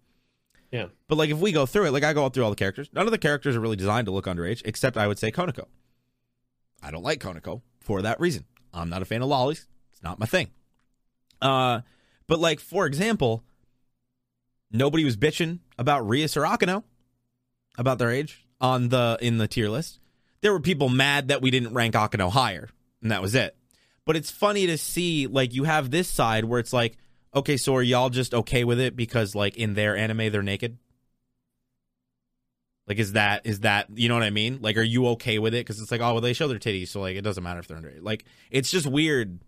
Yeah. But like if we go through it, like I go through all the characters, none of the characters are really designed to look underage, except I would say Koneko. I don't like Koneko for that reason. I'm not a fan of lollies. It's not my thing. Uh but like for example, nobody was bitching about Rias or Akeno about their age on the in the tier list. There were people mad that we didn't rank Akeno higher, and that was it. But it's funny to see like you have this side where it's like, okay, so are y'all just okay with it because like in their anime they're naked? Like is that is that you know what I mean? Like are you okay with it? Because it's like oh well they show their titties so like it doesn't matter if they're under like it's just weird.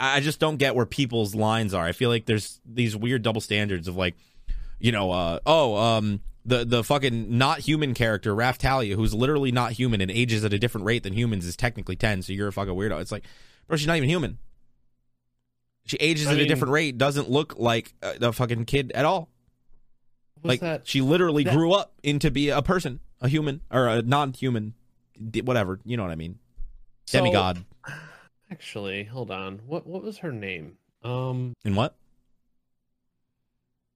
I just don't get where people's lines are. I feel like there's these weird double standards of like, you know, uh, oh, um, the the fucking not human character Raphtalia, who's literally not human and ages at a different rate than humans, is technically ten. So you're a fucking weirdo. It's like, bro, she's not even human. She ages I at a different rate. Doesn't look like a, a fucking kid at all. Like that she literally that- grew up into be a person, a human or a non-human, whatever. You know what I mean? so- Demigod. Actually, hold on. What what was her name? Um, And what?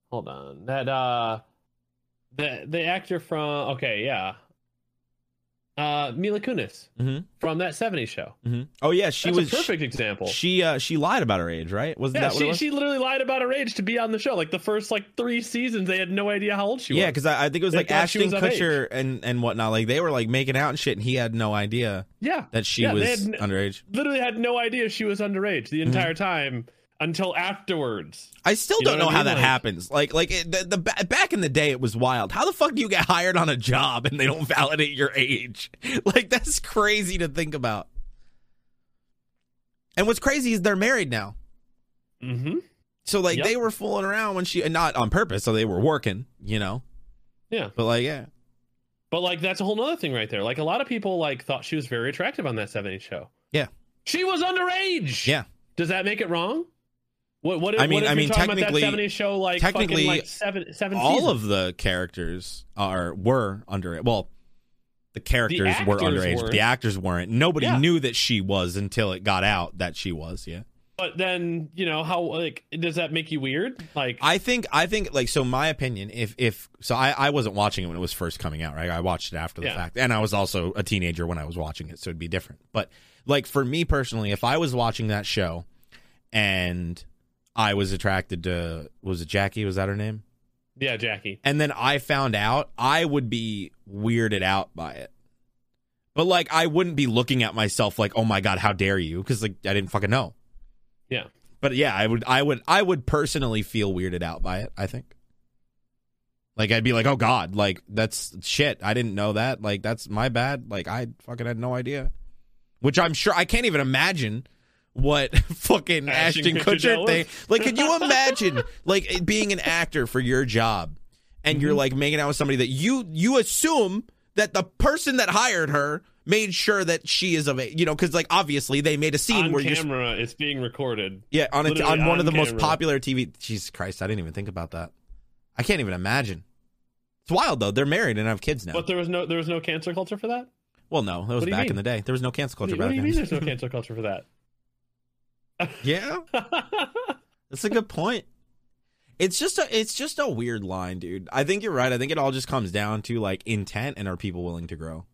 hold on. That uh, the the actor from okay, yeah. Uh, Mila Kunis Mhm. from that '70s show. hmm Oh yeah, she That's was a perfect example. She uh she lied about her age, right? Wasn't yeah, that what it she, was? she literally lied about her age to be on the show. Like the first like three seasons, they had no idea how old she yeah, was. because I, I think it was They like Ashton. Kutcher and and whatnot. Like they were like making out and shit, and he had no idea yeah, that she Yeah, was had underage. literally had no idea she was underage Mm-hmm. the entire time until afterwards. I still You don't know, I how mean? that Like- happens. Like like it, the, the back in the day, it was wild. How the fuck do you get hired on a job and they don't validate your age? Like that's crazy to think about. And what's crazy is they're married now. Mm-hmm. So like Yep. they were fooling around when she and not on purpose, so they were working, you know. Yeah. But like yeah. But like that's a whole nother thing right there. Like a lot of people like thought she was very attractive on that '70s show. Yeah. She was underage. Yeah. Does that make it wrong? What what if, I mean- what I mean, talking about that technically- show like technically, fucking, like seven seven all seasons? of the characters are were under it. Well, the characters were underage. weren't. The actors weren't. Nobody Yeah. knew that she was until it got out that she was. Yeah. But then you know how like does that make you weird? Like I think I think like so my opinion if if so I I wasn't watching it when it was first coming out right I watched it after the Yeah. fact and I was also a teenager when I was watching it so it'd be different but like for me personally if I was watching that show and I was attracted to was it Jackie was that her name Yeah, Jackie. and then I found out, I would be weirded out by it. But like, I wouldn't be looking at myself like, "Oh my god, how dare you?" Because like, I didn't fucking know. Yeah. But yeah, I would, I would, I would personally feel weirded out by it. I think. Like I'd be like, "Oh God, like that's shit. I didn't know that. Like that's my bad. Like I fucking had no idea." Which I'm sure I can't even imagine what fucking Ashton Ashton Kutcher Kutcher thing. Like, could you imagine like being an actor for your job and you're Mhm. like making out with somebody that you you assume that the person that hired her made sure that she is of a you know because like obviously they made a scene on where you're camera, it's being recorded. yeah on a, on one of the on most popular TV. Jesus Christ, I didn't even think about that. I can't even imagine. It's wild though. They're married and have kids now. But there was no there was no cancer culture for that. well, no, that was What do you back mean? in the day. There was no cancel What do culture you, what do you mean there's no cancel culture for that? Yeah, that's a good point. It's just a it's just a weird line, dude. I think you're right. I think it all just comes down to like intent and are people willing to grow.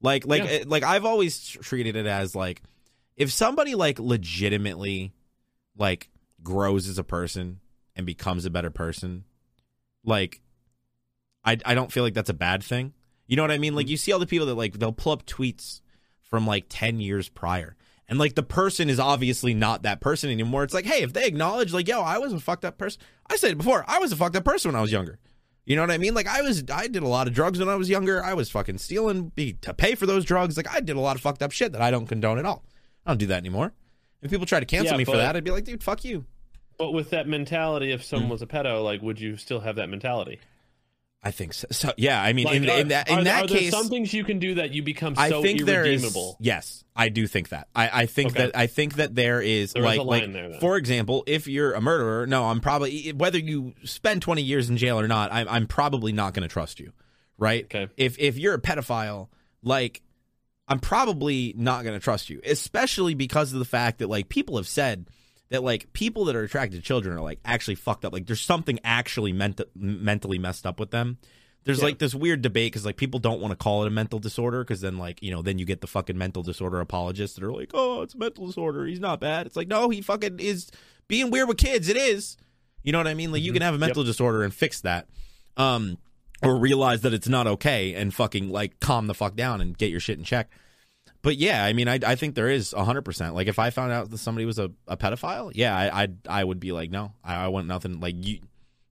Like like Yeah. like I've always treated it as like if somebody like legitimately like grows as a person and becomes a better person, like I I don't feel like that's a bad thing. You know what I mean? Like mm-hmm. you see all the people that like they'll pull up tweets from like 10 years prior. And like the person is obviously not that person anymore. It's like, hey, if they acknowledge like, yo, I was a fucked up person. I said it before, I was a fucked up person when I was younger. You know what I mean? Like I was I did a lot of drugs when I was younger. I was fucking stealing be, to pay for those drugs. Like I did a lot of fucked up shit that I don't condone at all. I don't do that anymore. If people try to cancel Yeah, me for that, I'd be like, dude, fuck you. but with that mentality, if someone hmm. was a pedo, like, would you still have that mentality? I think so. so yeah, I mean, Like, in, are, in that in are, that are case, some things you can do that you become I so think there is. irredeemable? Yes, I do think that. I, I think Okay. that I think that there is There is like a line like there, for example, if you're a murderer, no, I'm probably whether you spend 20 years in jail or not, I'm I'm probably not going to trust you, right? Okay. If if you're a pedophile, like I'm probably not going to trust you, especially because of the fact that like people have said that like people that are attracted to children are like actually fucked up. Like there's something actually ment- mentally messed up with them. There's Yeah. like this weird debate because like people don't want to call it a mental disorder because then like you know then you get the fucking mental disorder apologists that are like oh it's a mental disorder he's not bad it's like no he fucking is being weird with kids it is you know what I mean like you Mhm. can have a mental disorder and fix that um or realize that it's not okay and fucking like calm the fuck down and get your shit in check but yeah I mean I I think there is hundred percent like if I found out that somebody was a, a pedophile yeah I I I would be like no I, I want nothing like you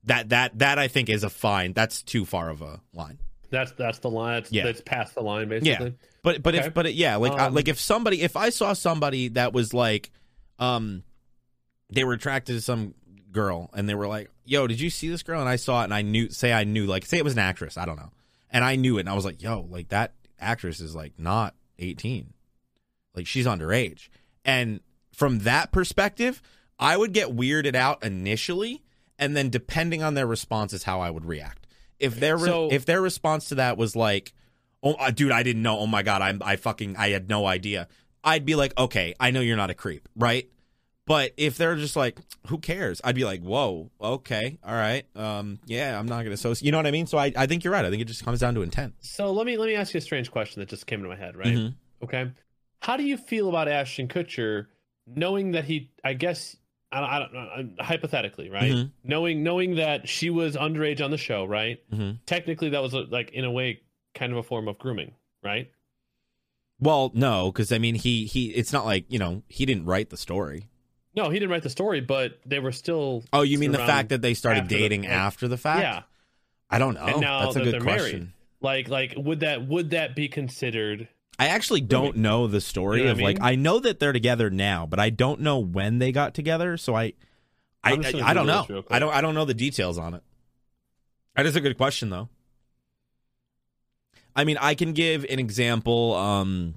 that that that I think is a fine that's too far of a line. That's that's the line. That's, Yeah. that's past the line, basically. Yeah. But but Okay. if but it, yeah, like I- Um, like if somebody if I saw somebody that was like, um, they were attracted to some girl and they were like, "Yo, did you see this girl?" And I saw it and I knew, say I knew, like say it was an actress, I don't know, and I knew it and I was like, "Yo, like that actress is like not eighteen, like she's underage." And from that perspective, I would get weirded out initially, and then depending on their response is how I would react. If their re- So- if their response to that was like, "Oh, uh, dude, I didn't know. Oh my god, I'm I fucking I had no idea." I'd be like, "Okay, I know you're not a creep, right?" But if they're just like, "Who cares?" I'd be like, "Whoa, okay, all right, um, yeah, I'm not gonna associate." You know what I mean? So I I think you're right. I think it just comes down to intent. So let me let me ask you a strange question that just came to my head. Right? Mhm. Okay. How do you feel about Ashton Kutcher, knowing that he? I guess I don't, I don't know. Hypothetically, right? Mhm. Knowing knowing that she was underage on the show, right? Mhm. Technically, that was a, like in a way kind of a form of grooming, right? Well, no, because I mean, he he. It's not like you know he didn't write the story. No, he didn't write the story, but they were still. Oh, you mean the fact that they started after the- dating like- after the fact? Yeah, I don't know. And now That's a good they're question. married. like like would that would that be considered? I actually don't know the story You know of I like? I know that they're together now, but I don't know when they got together. So I, I, I'm just gonna I, I don't know. this real quick. I don't. I don't know the details on it. That is a good question, though. I mean, I can give an example um,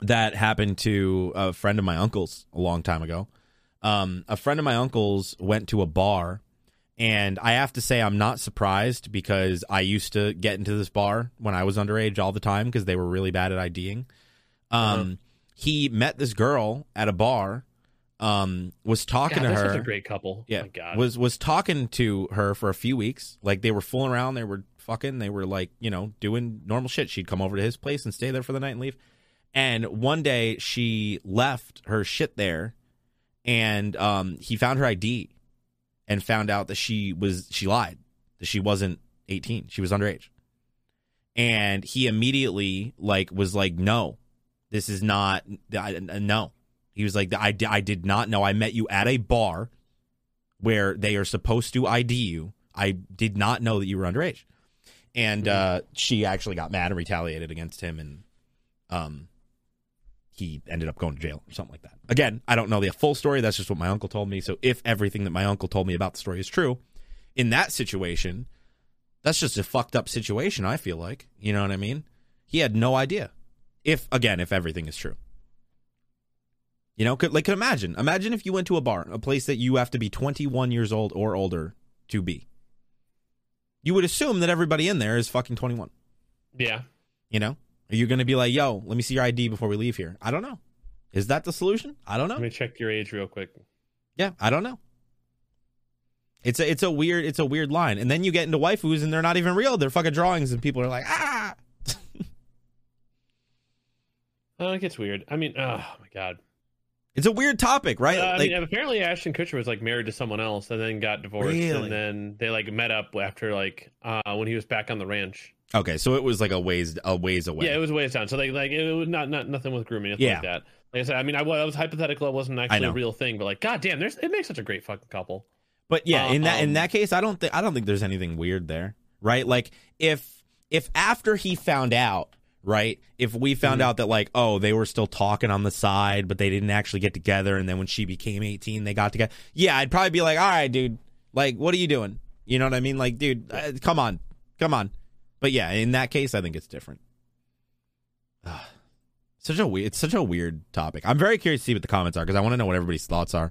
that happened to a friend of my uncle's a long time ago. Um, a friend of my uncle's went to a bar, and I have to say I'm not surprised because I used to get into this bar when I was underage all the time because they were really bad at IDing. Um, Uh-huh. He met this girl at a bar, um, was talking God, to her a great couple. yeah Oh my God. was was talking to her for a few weeks like they were fooling around they were fucking they were like you know doing normal shit she'd come over to his place and stay there for the night and leave and one day she left her shit there and um he found her id and found out that she was she lied that she wasn't 18. She was underage. And he immediately like was like, "No. This is not I, no." He was like, I, I did not know. I met you at a bar where they are supposed to ID you. I did not know that you were underage." And uh, she actually got mad and retaliated against him and um he ended up going to jail or something like that. Again, I don't know the full story. That's just what my uncle told me. So if everything that my uncle told me about the story is true, in that situation, that's just a fucked up situation, I feel like. You know what I mean? He had no idea. If again, if everything is true. You know, could like could imagine. Imagine if you went to a bar, a place that you have to be 21 years old or older to be. You would assume that everybody in there is fucking 21. Yeah. You know? Are you going to be like, yo, let me see your ID before we leave here? I don't know. Is that the solution? I don't know. Let me check your age real quick. Yeah, I don't know. It's a it's a weird it's a weird line, and then you get into waifus and they're not even real. They're fucking drawings, and people are like, ah. Oh, it gets weird. I mean, oh my god. It's a weird topic, right? Uh, I like, mean, apparently Ashton Kutcher was like married to someone else and then got divorced, Really? and then they like met up after like uh when he was back on the ranch. Okay, so it was like a ways a ways away. Yeah, it was ways down. So like like it was not not nothing with grooming, Yeah. like that. Like I said, I mean, I, I was hypothetical. It wasn't actually a real thing, but like, goddamn, there's it makes such a great fucking couple. But yeah, in that in Um, that case, I don't think I don't think there's anything weird there, right? Like if if after he found out, right? If we found Mhm. out that like, oh, they were still talking on the side, but they didn't actually get together, and then when she became 18, they got together. Yeah, I'd probably be like, all right, dude, like, what are you doing? You know what I mean? Like, dude, uh, come on, come on. But yeah, in that case, I think it's different. Ah, such a weird, it's such a weird topic. I'm very curious to see what the comments are because I want to know what everybody's thoughts are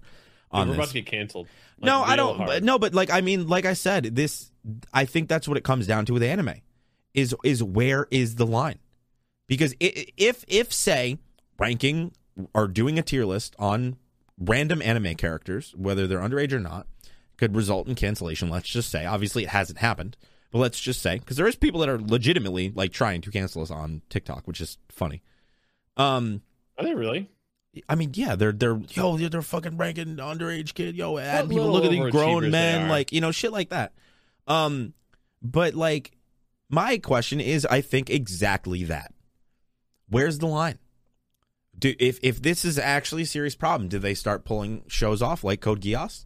on We're this about to get canceled. Like, no, I don't. But, no, but like I mean, like I said, this. I think that's what it comes down to with anime, is is where is the line? Because if if say ranking or doing a tier list on random anime characters, whether they're underage or not, could result in cancellation. Let's just say, obviously, it hasn't happened, but let's just say because there is people that are legitimately like trying to cancel us on TikTok, which is funny. Um, Are they really? I mean, yeah, they're they're yo, they're, they're fucking ranking underage kid, yo, What people. Look at these grown men, like you know, shit like that. Um, but like, my question is, I think exactly that. Where's the line? Do if if this is actually a serious problem, do they start pulling shows off like Code Geass?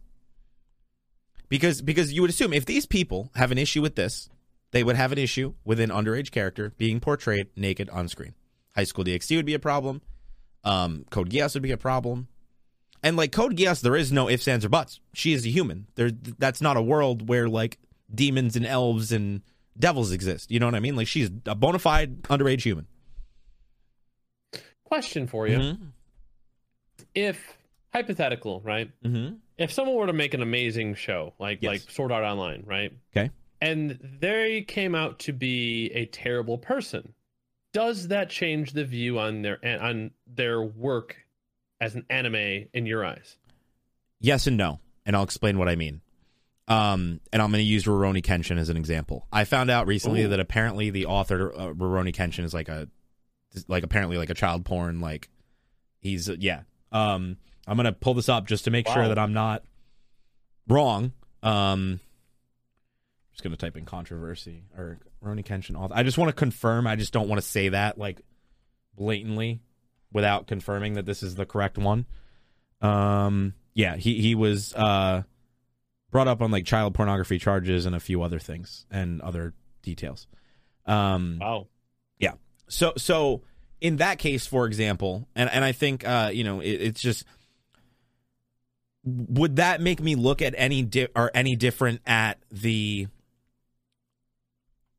Because because you would assume if these people have an issue with this, they would have an issue with an underage character being portrayed naked on screen. High School DxD would be a problem. Um, Code Geass would be a problem. And like Code Geass, there is no ifs, ands, or buts. She is a human. There, that's not a world where like demons and elves and devils exist. You know what I mean? Like she's a bona fide underage human. Question for you: Mm-hmm. If hypothetical, right? Mm-hmm. If someone were to make an amazing show like Yes. like Sword Art Online, right? Okay. And they came out to be a terrible person, does that change the view on their on their work as an anime in your eyes? Yes and no, and I'll explain what I mean. Um, and I'm going to use Rurouni Kenshin as an example. I found out recently Ooh. that apparently the author uh, Rurouni Kenshin is like a, like apparently like a child porn. Like he's uh, yeah. Um, I'm going to pull this up just to make sure that I'm not wrong. Um, I'm just going to type in controversy or Rurouni Kenshin author. I just want to confirm. I just don't want to say that like blatantly without confirming that this is the correct one. Um, yeah, he he was uh brought up on like child pornography charges and a few other things and other details. Um, Wow. Yeah. So so in that case, for example, and and I think uh you know it, it's just would that make me look at any di- or any different at the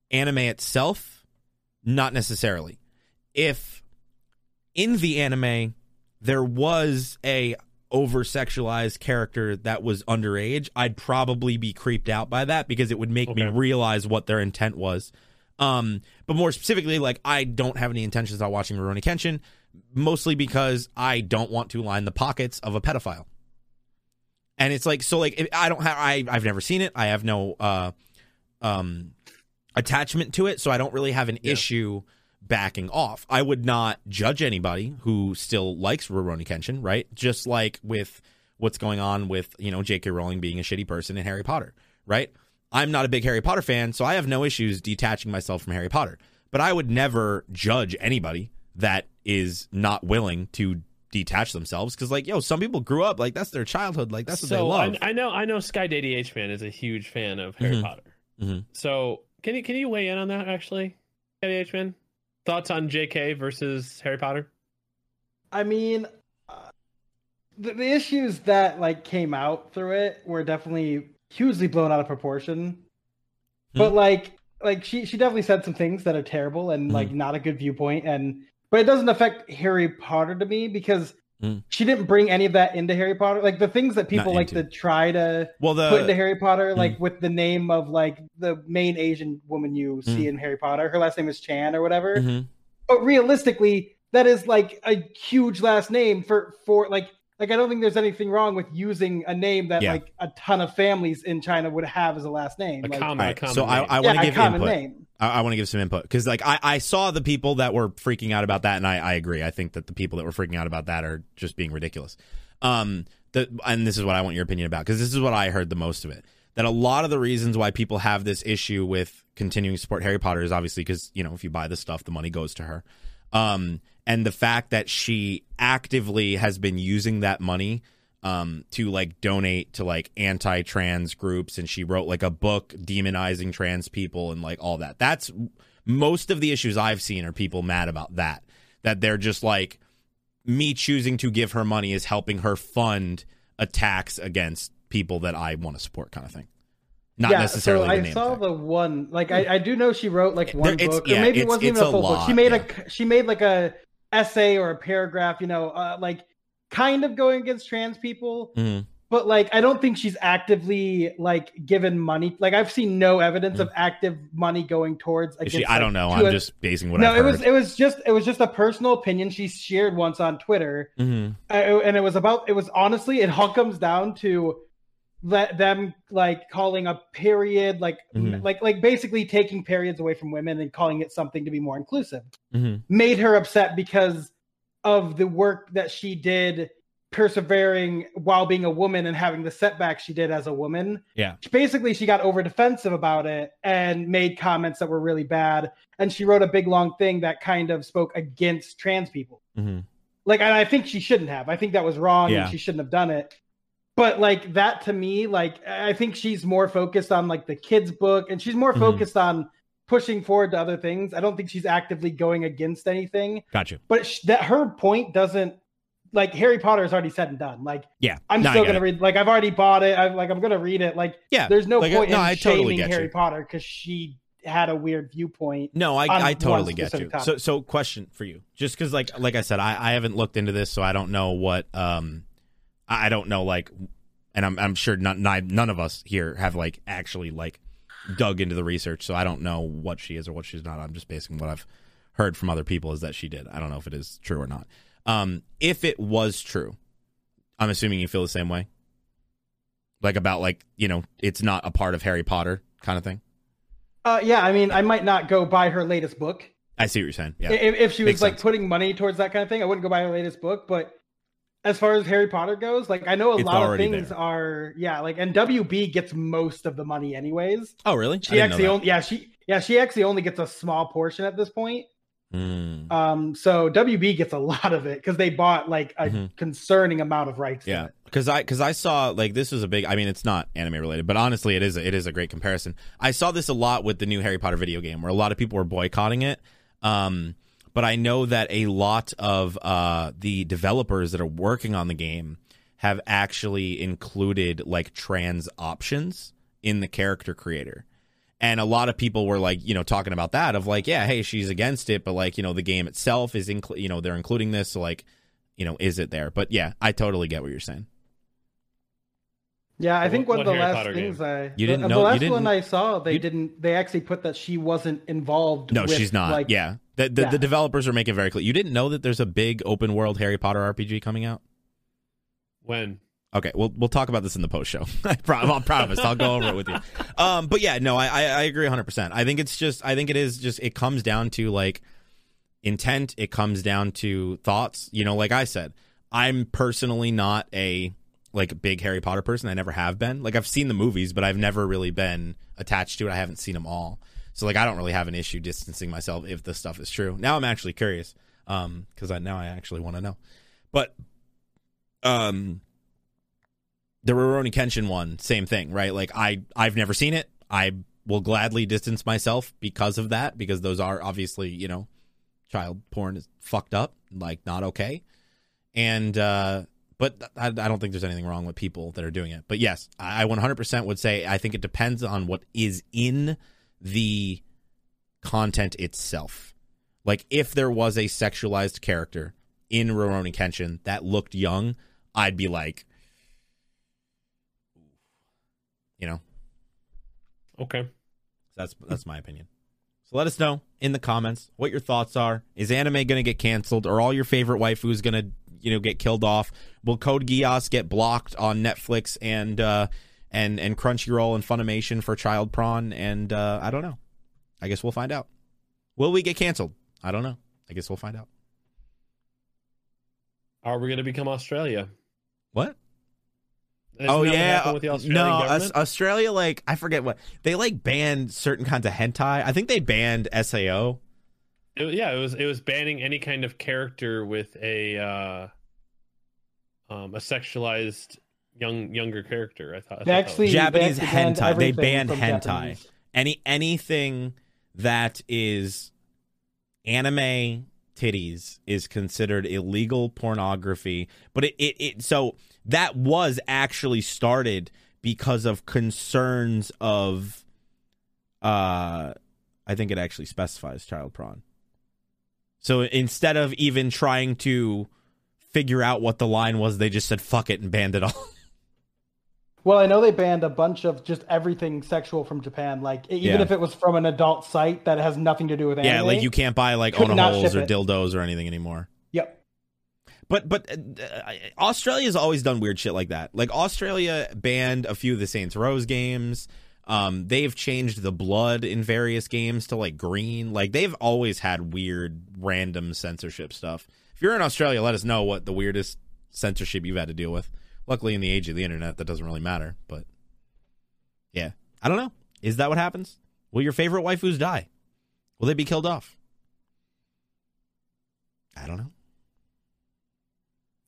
anime itself? Not necessarily. If in the anime there was a over sexualized character that was underage, I'd probably be creeped out by that because it would make me realize what their intent was. Um, but more specifically, like I don't have any intentions of watching Rurouni Kenshin, mostly because I don't want to line the pockets of a pedophile. And it's like so, like I don't have I I've never seen it. I have no uh, um, attachment to it, so I don't really have an Yeah. issue backing off. I would not judge anybody who still likes Rurouni Kenshin, right? Just like with what's going on with you know J.K. Rowling being a shitty person in Harry Potter, right? I'm not a big Harry Potter fan, so I have no issues detaching myself from Harry Potter. But I would never judge anybody that is not willing to detach themselves because, like, yo, some people grew up like that's their childhood, like that's what they so love. I, I know I know Sky Daddy H man is a huge fan of Harry Mhm. Potter. Mhm. So can you can you weigh in on that actually, Sky Daddy H man? Thoughts on J.K. versus Harry Potter? I mean, uh, the, the issues that like came out through it were definitely hugely blown out of proportion. But like, like she she definitely said some things that are terrible and like not a good viewpoint. And but it doesn't affect Harry Potter to me because Mm. she didn't bring any of that into Harry Potter. Like the things that people like into. to try to well, the put into Harry Potter, Mm. like with the name of like the main Asian woman you see Mm. in Harry Potter. Her last name is Chan or whatever Mhm. but realistically that is like a huge last name for for like like i don't think there's anything wrong with using a name that Yeah. like a ton of families in china would have as a last name A like, common, All a common so I, name. I yeah, want to a give common input. name I, I want to give some input because, like, I, I saw the people that were freaking out about that, and I, I agree. I think that the people that were freaking out about that are just being ridiculous. Um, the and this is what I want your opinion about because this is what I heard the most of it. That a lot of the reasons why people have this issue with continuing to support Harry Potter is obviously because you know if you buy the stuff, the money goes to her. Um, and the fact that she actively has been using that money um to like donate to like anti-trans groups and she wrote like a book demonizing trans people and like all that that's most of the issues i've seen are people mad about that that they're just like me choosing to give her money is helping her fund attacks against people that i want to support kind of thing not yeah, necessarily so the I name saw the one like I, I do know she wrote like one it's- book yeah, or maybe it wasn't even a full book. She made yeah. a she made like a essay or a paragraph, you know, uh, like kind of going against trans people, Mhm. but like I don't think she's actively like given money. Like I've seen no evidence of active money going towards. Against, she, i like, don't know i'm a- just basing what no, i've it heard was it was just it was just a personal opinion she shared once on Twitter, Mhm. uh, and it was about it was honestly it all comes down to let them like calling a period like Mhm. like like basically taking periods away from women and calling it something to be more inclusive Mhm. made her upset because of the work that she did persevering while being a woman and having the setbacks she did as a woman Yeah. basically she got over defensive about it and made comments that were really bad and she wrote a big long thing that kind of spoke against trans people Mhm. like and i think she shouldn't have i think that was wrong Yeah. and she shouldn't have done it but like that to me like i think she's more focused on like the kids book and she's more Mhm. focused on pushing forward to other things i don't think she's actively going against anything gotcha but sh- that her point doesn't like harry potter is already said and done like yeah i'm No, still gonna it. read like i've already bought it i'm like i'm gonna read it like yeah there's no Like, point no, in I shaming totally get harry you. potter because she had a weird viewpoint No, I, I totally get you. topic. So so question for you. Just cuz like like I said I I haven't looked into this so I don't know what um I don't know like and I'm I'm sure none none none of us here have like actually like dug into the research so I don't know what she is or what she's not. I'm just basing what I've heard from other people is that she did. I don't know if it is true or not. Um if it was true, I'm assuming you feel the same way. Like about like, you know, it's not a part of Harry Potter kind of thing. uh yeah i mean i might not go buy her latest book I see what you're saying. Yeah. if, if she was Makes like sense. putting money towards that kind of thing, I wouldn't go buy her latest book. But as far as Harry Potter goes, like I know a It's lot of things there. are yeah, like and WB gets most of the money anyways. oh, really? She actually only yeah she yeah she actually only gets a small portion at this point. Mm. Um, so WB gets a lot of it because they bought like a Mhm. concerning amount of rights. Yeah, because I because I saw like this was a big. I mean, it's not anime related, but honestly, it is a, it is a great comparison. I saw this a lot with the new Harry Potter video game, where a lot of people were boycotting it. Um, but I know that a lot of uh the developers that are working on the game have actually included like trans options in the character creator. And a lot of people were like, you know, talking about that of like, yeah, hey, she's against it, but like, you know, the game itself is, incl- you know, they're including this, so like, you know, is it there? But yeah, I totally get what you're saying. Yeah, I think one of the Harry last Potter things I You didn't the, know- you last didn't- one I saw they you- didn't they actually put that she wasn't involved. No, with, she's not. Like, yeah. The, the, Yeah. the developers are making it very clear. You didn't know that there's a big open world Harry Potter RPG coming out? When? Okay, we'll we'll talk about this in the post show. I pro- I promise. I'll go over it with you. Um, but yeah, no, I I, I agree 100. percent I think it's just I think it is just it comes down to like intent. It comes down to thoughts. You know, like I said, I'm personally not a like big Harry Potter person. I never have been. Like I've seen the movies, but I've never really been attached to it. I haven't seen them all. So like I don't really have an issue distancing myself if this stuff is true. Now I'm actually curious um cuz I now I actually want to know. But um the Rurouni Kenshin one, same thing, right? Like I I've never seen it. I will gladly distance myself because of that because those are obviously, you know, child porn is fucked up, like not okay. And uh but I, I don't think there's anything wrong with people that are doing it. But yes, I 100% would say I think it depends on what is in the content itself. Like if there was a sexualized character in Rurouni Kenshin that looked young, I'd be like, you know, Okay. that's that's my opinion. So let us know in the comments what your thoughts are. Is anime going to get canceled? Or all your favorite waifus going to you know get killed off? Will Code Geass get blocked on Netflix and uh, and and Crunchyroll and Funimation for child prawn? And uh, I don't know. I guess we'll find out. Will we get canceled? I don't know. I guess we'll find out. Are we going to become Australia? What? Isn't oh yeah, with the uh, no, Aus-? Australia. Like I forget what they like banned certain kinds of hentai. I think they banned Sao. It- yeah, it was it was banning any kind of character with a uh, um, a sexualized young younger character. I thought. I They thought actually Japanese they actually hentai. They everything banned hentai. Japanese. Any anything that is anime titties is considered illegal pornography. But it, it, it so that was actually started because of concerns of uh I think it actually specifies child prawn. So instead of even trying to figure out what the line was, they just said fuck it and banned it all. Well, I know they banned a bunch of just everything sexual from Japan. Like even Yeah. if it was from an adult site that has nothing to do with anime. yeah, like you can't buy like onaholes or it. dildos or anything anymore. Yep. But but uh, Australia's always done weird shit like that. Like Australia banned a few of the Saints Row games. Um, they've changed the blood in various games to like green. Like they've always had weird, random censorship stuff. If you're in Australia, let us know what the weirdest censorship you've had to deal with. Luckily, in the age of the internet, that doesn't really matter. But yeah, I don't know. Is that what happens? Will your favorite waifus die? Will they be killed off? I don't know.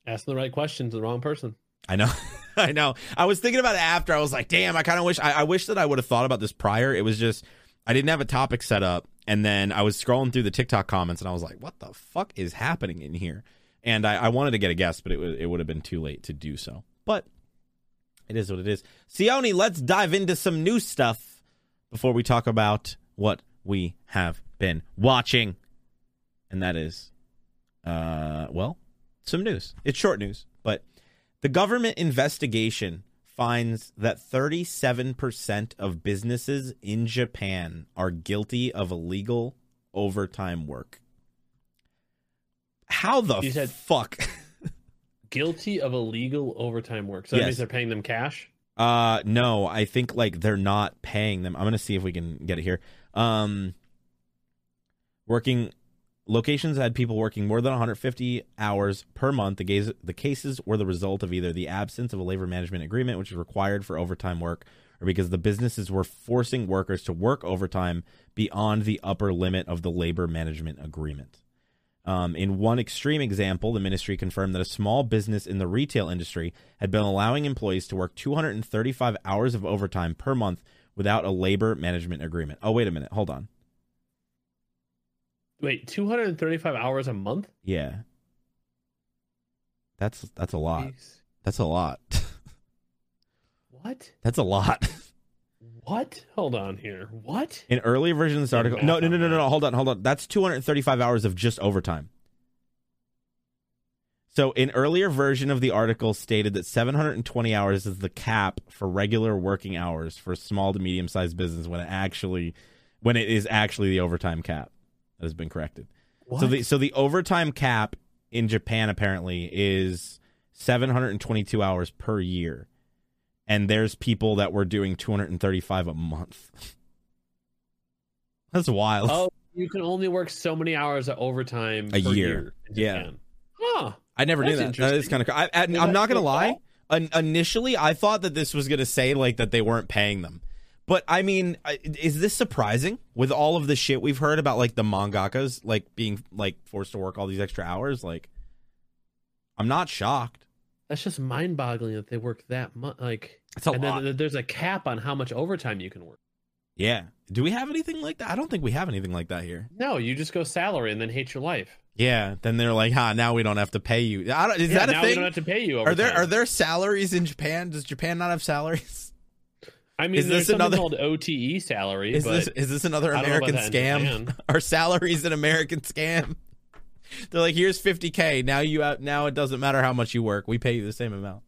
asking the right question to the wrong person. I know. I know. I was thinking about it after. I was like, damn, I kind of wish I, I wish that I would have thought about this prior. It was just I didn't have a topic set up and then I was scrolling through the TikTok comments and I was like, what the fuck is happening in here? And I, I wanted to get a guess, but it would it would have been too late to do so. But it is what it is. Sione, let's dive into some new stuff before we talk about what we have been watching. And that is uh well, some news. It's short news, but the government investigation finds that 37% of businesses in Japan are guilty of illegal overtime work. How the You said- fuck? Guilty of illegal overtime work. So that Yes. means they're paying them cash. Uh no, I think like they're not paying them. I'm going to see if we can get it here. Um working locations had people working more than 150 hours per month. The, gaze, the cases were the result of either the absence of a labor management agreement, which is required for overtime work, or because the businesses were forcing workers to work overtime beyond the upper limit of the labor management agreement. Um, in one extreme example, the ministry confirmed that a small business in the retail industry had been allowing employees to work 235 hours of overtime per month without a labor management agreement. Oh, wait a minute. Hold on. Wait, 235 hours a month? Yeah. That's that's a lot. Jeez. That's a lot. What? That's a lot. What? Hold on here. What? In earlier versions of this article, no, no, no, no, no, no. Hold on, hold on. That's 235 hours of just overtime. So, in earlier version of the article, stated that 720 hours is the cap for regular working hours for small to medium sized business when it actually, when it is actually the overtime cap that has been corrected. What? So the so the overtime cap in Japan apparently is 722 hours per year. And there's people that were doing 235 a month. That's wild. oh, you can only work so many hours of overtime A per year. year. Yeah. Japan. Huh. I never knew that. That is kind of I, I'm not going to lie. in- initially I thought that this was going to say like that they weren't paying them. But I mean, is this surprising with all of the shit we've heard about like the mangakas like being like forced to work all these extra hours? Like, I'm not shocked. That's just mind-boggling that they work that much. Like, It's a and lot. then there's a cap on how much overtime you can work. yeah. Do we have anything like that? I don't think we have anything like that here. No, you just go salary and then hate your life. Yeah. Then they're like, "Ha, now we don't have to pay you." I don't, is Yeah, that a now we don't have to pay you. Are there are there salaries in Japan? Does Japan not have salaries? I mean, is there's this something another- called OTE salary, Is but this is this another I don't know about American scam? Japan. Are salaries an American scam? They're like, here's 50k. Now you out. Now it doesn't matter how much you work. We pay you the same amount.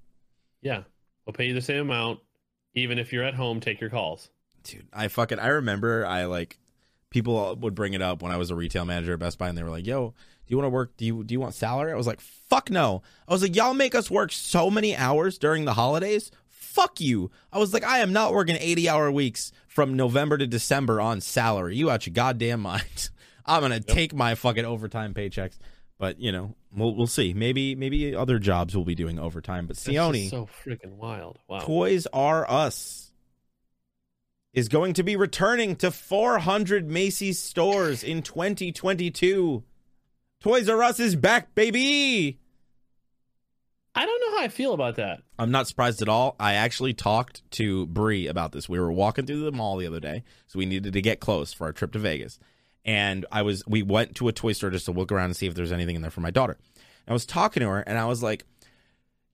yeah, we'll pay you the same amount, even if you're at home. Take your calls. Dude, I fucking I remember I like people would bring it up when I was a retail manager at Best Buy, and they were like, "Yo, do you want to work? Do you do you want salary?" I was like, "Fuck no." I was like, "Y'all make us work so many hours during the holidays." Fuck you. I was like, I am not working 80 hour weeks from November to December on salary. You out your goddamn mind. I'm gonna take my fucking overtime paychecks. But you know, we'll we'll see. Maybe maybe other jobs will be doing overtime. But Sione, so freaking wild. Wow. Toys R Us is going to be returning to 400 Macy's stores in 2022. Toys R Us is back, baby. I don't know how I feel about that. I'm not surprised at all. I actually talked to Bree about this. We were walking through the mall the other day, so we needed to get close for our trip to Vegas. And I was we went to a toy store just to look around and see if there's anything in there for my daughter. I was talking to her and I was like,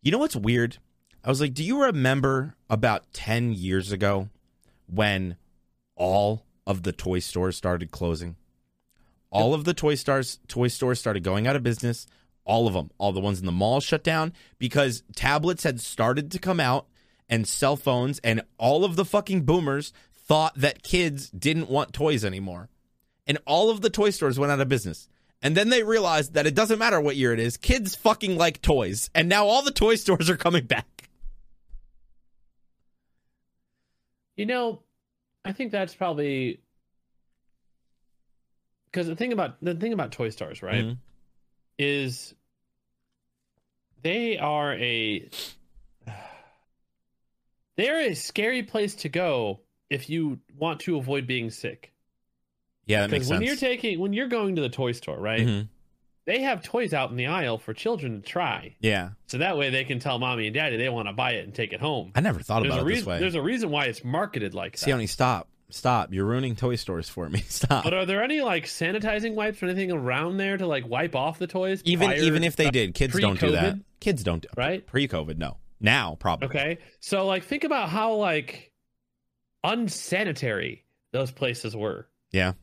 "You know what's weird?" I was like, "Do you remember about 10 years ago when all of the toy stores started closing? All of the toy stores toy stores started going out of business. All of them, all the ones in the mall shut down because tablets had started to come out and cell phones and all of the fucking boomers thought that kids didn't want toys anymore. And all of the toy stores went out of business. And then they realized that it doesn't matter what year it is, kids fucking like toys. And now all the toy stores are coming back. You know, I think that's probably because the thing about the thing about Toy stores, right, Mhm. is they are a they're a scary place to go if you want to avoid being sick. Yeah, that makes Because when sense. you're taking when you're going to the toy store, right, Mhm. they have toys out in the aisle for children to try, Yeah. so that way they can tell mommy and daddy they want to buy it and take it home. I never thought There's about it this way. There's a reason why it's marketed like that. Sione, stop. Stop. You're ruining toy stores for me. Stop. But are there any like sanitizing wipes or anything around there to like wipe off the toys? even even if they did, kids don't do that. Kids don't do Right? Pre-COVID, no. Now, probably. Okay. So like think about how like unsanitary those places were. Yeah.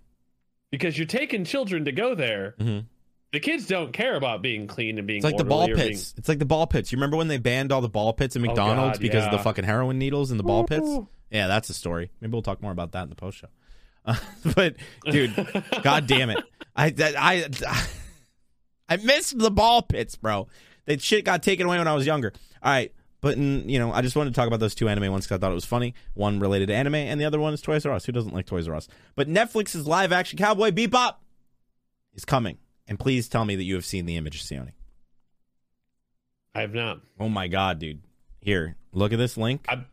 Because you're taking children to go there. Mhm. The kids don't care about being clean and being It's like the ball or being- pits. It's like the ball pits. You remember when they banned all the ball pits at Oh, McDonald's God, because of the fucking heroin needles in the ball pits? Yeah, that's a story. Maybe we'll talk more about that in the post show. Uh, but dude, god damn it. I that, I I missed the ball pits, bro. That shit got taken away when I was younger. All right, but in, you know, I just wanted to talk about those two anime ones because I thought it was funny. One related to anime, and the other one is Toys R Us. Who doesn't like Toys R Us? But Netflix's live action Cowboy Bebop is coming, and please tell me that you have seen the image, Sione. I have not. Oh my god, dude! Here, look at this link. I-